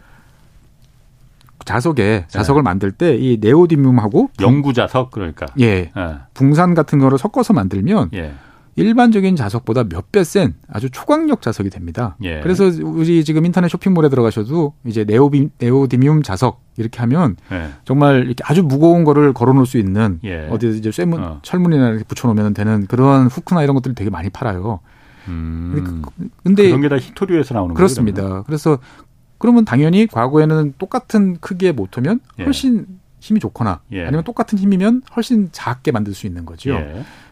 자석에 자석을 네. 만들 때 이 네오디뮴하고 영구 자석 그러니까 예. 네. 붕산 같은 거를 섞어서 만들면 예. 일반적인 자석보다 몇 배 센 아주 초강력 자석이 됩니다. 예. 그래서 우리 지금 인터넷 쇼핑몰에 들어가셔도 이제 네오비, 네오디뮴 자석 이렇게 하면 예. 정말 이렇게 아주 무거운 거를 걸어놓을 수 있는 예. 어디 이제 쇠문 어. 철문이나 이렇게 붙여놓으면 되는 그런 후크나 이런 것들이 되게 많이 팔아요. 음. 근데 그런 게 다 히토류에서 나오는 거죠. 그렇습니다. 거예요, 그래서 그러면 당연히 과거에는 똑같은 크기의 모터면 예. 훨씬 힘이 좋거나 예. 아니면 똑같은 힘이면 훨씬 작게 만들 수 있는 거죠.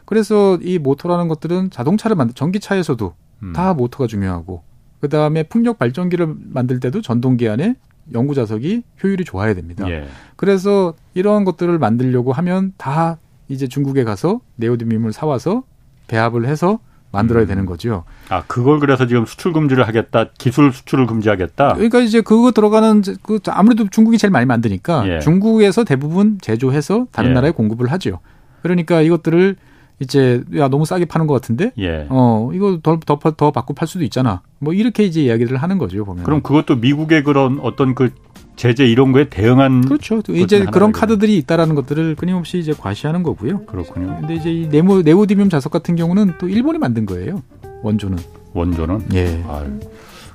예. 그래서 이 모터라는 것들은 자동차를 만들 전기차에서도 음. 다 모터가 중요하고 그 다음에 풍력 발전기를 만들 때도 전동기 안에 연구 자석이 효율이 좋아야 됩니다. 예. 그래서 이러한 것들을 만들려고 하면 다 이제 중국에 가서 네오디뮴을 사와서 배합을 해서 만들어야 음. 되는 거죠. 아, 그걸 그래서 지금 수출 금지를 하겠다, 기술 수출을 금지하겠다. 그러니까 이제 그거 들어가는 그 아무래도 중국이 제일 많이 만드니까 예. 중국에서 대부분 제조해서 다른 예. 나라에 공급을 하죠. 그러니까 이것들을 이제 야 너무 싸게 파는 것 같은데? 예. 어 이거 더더 더, 더 받고 팔 수도 있잖아. 뭐 이렇게 이제 이야기를 하는 거죠 보면. 그럼 그것도 미국의 그런 어떤 그 제재 이런 거에 대응한 그렇죠. 이제 그런 카드들이 있다라는 것들을 끊임없이 이제 과시하는 거고요. 그렇군요. 근데 이제 이 네모 네오디뮴 자석 같은 경우는 또 일본이 만든 거예요. 원조는. 원조는? 예. 아유,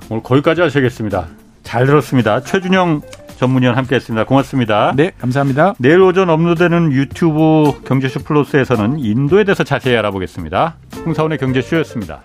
오늘 거기까지 하셔야겠습니다. 잘 들었습니다. 최준영 전문위원 함께했습니다. 고맙습니다. 네, 감사합니다. 내일 오전 업로드되는 유튜브 경제쇼 플러스에서는 인도에 대해서 자세히 알아보겠습니다. 홍사원의 경제쇼였습니다.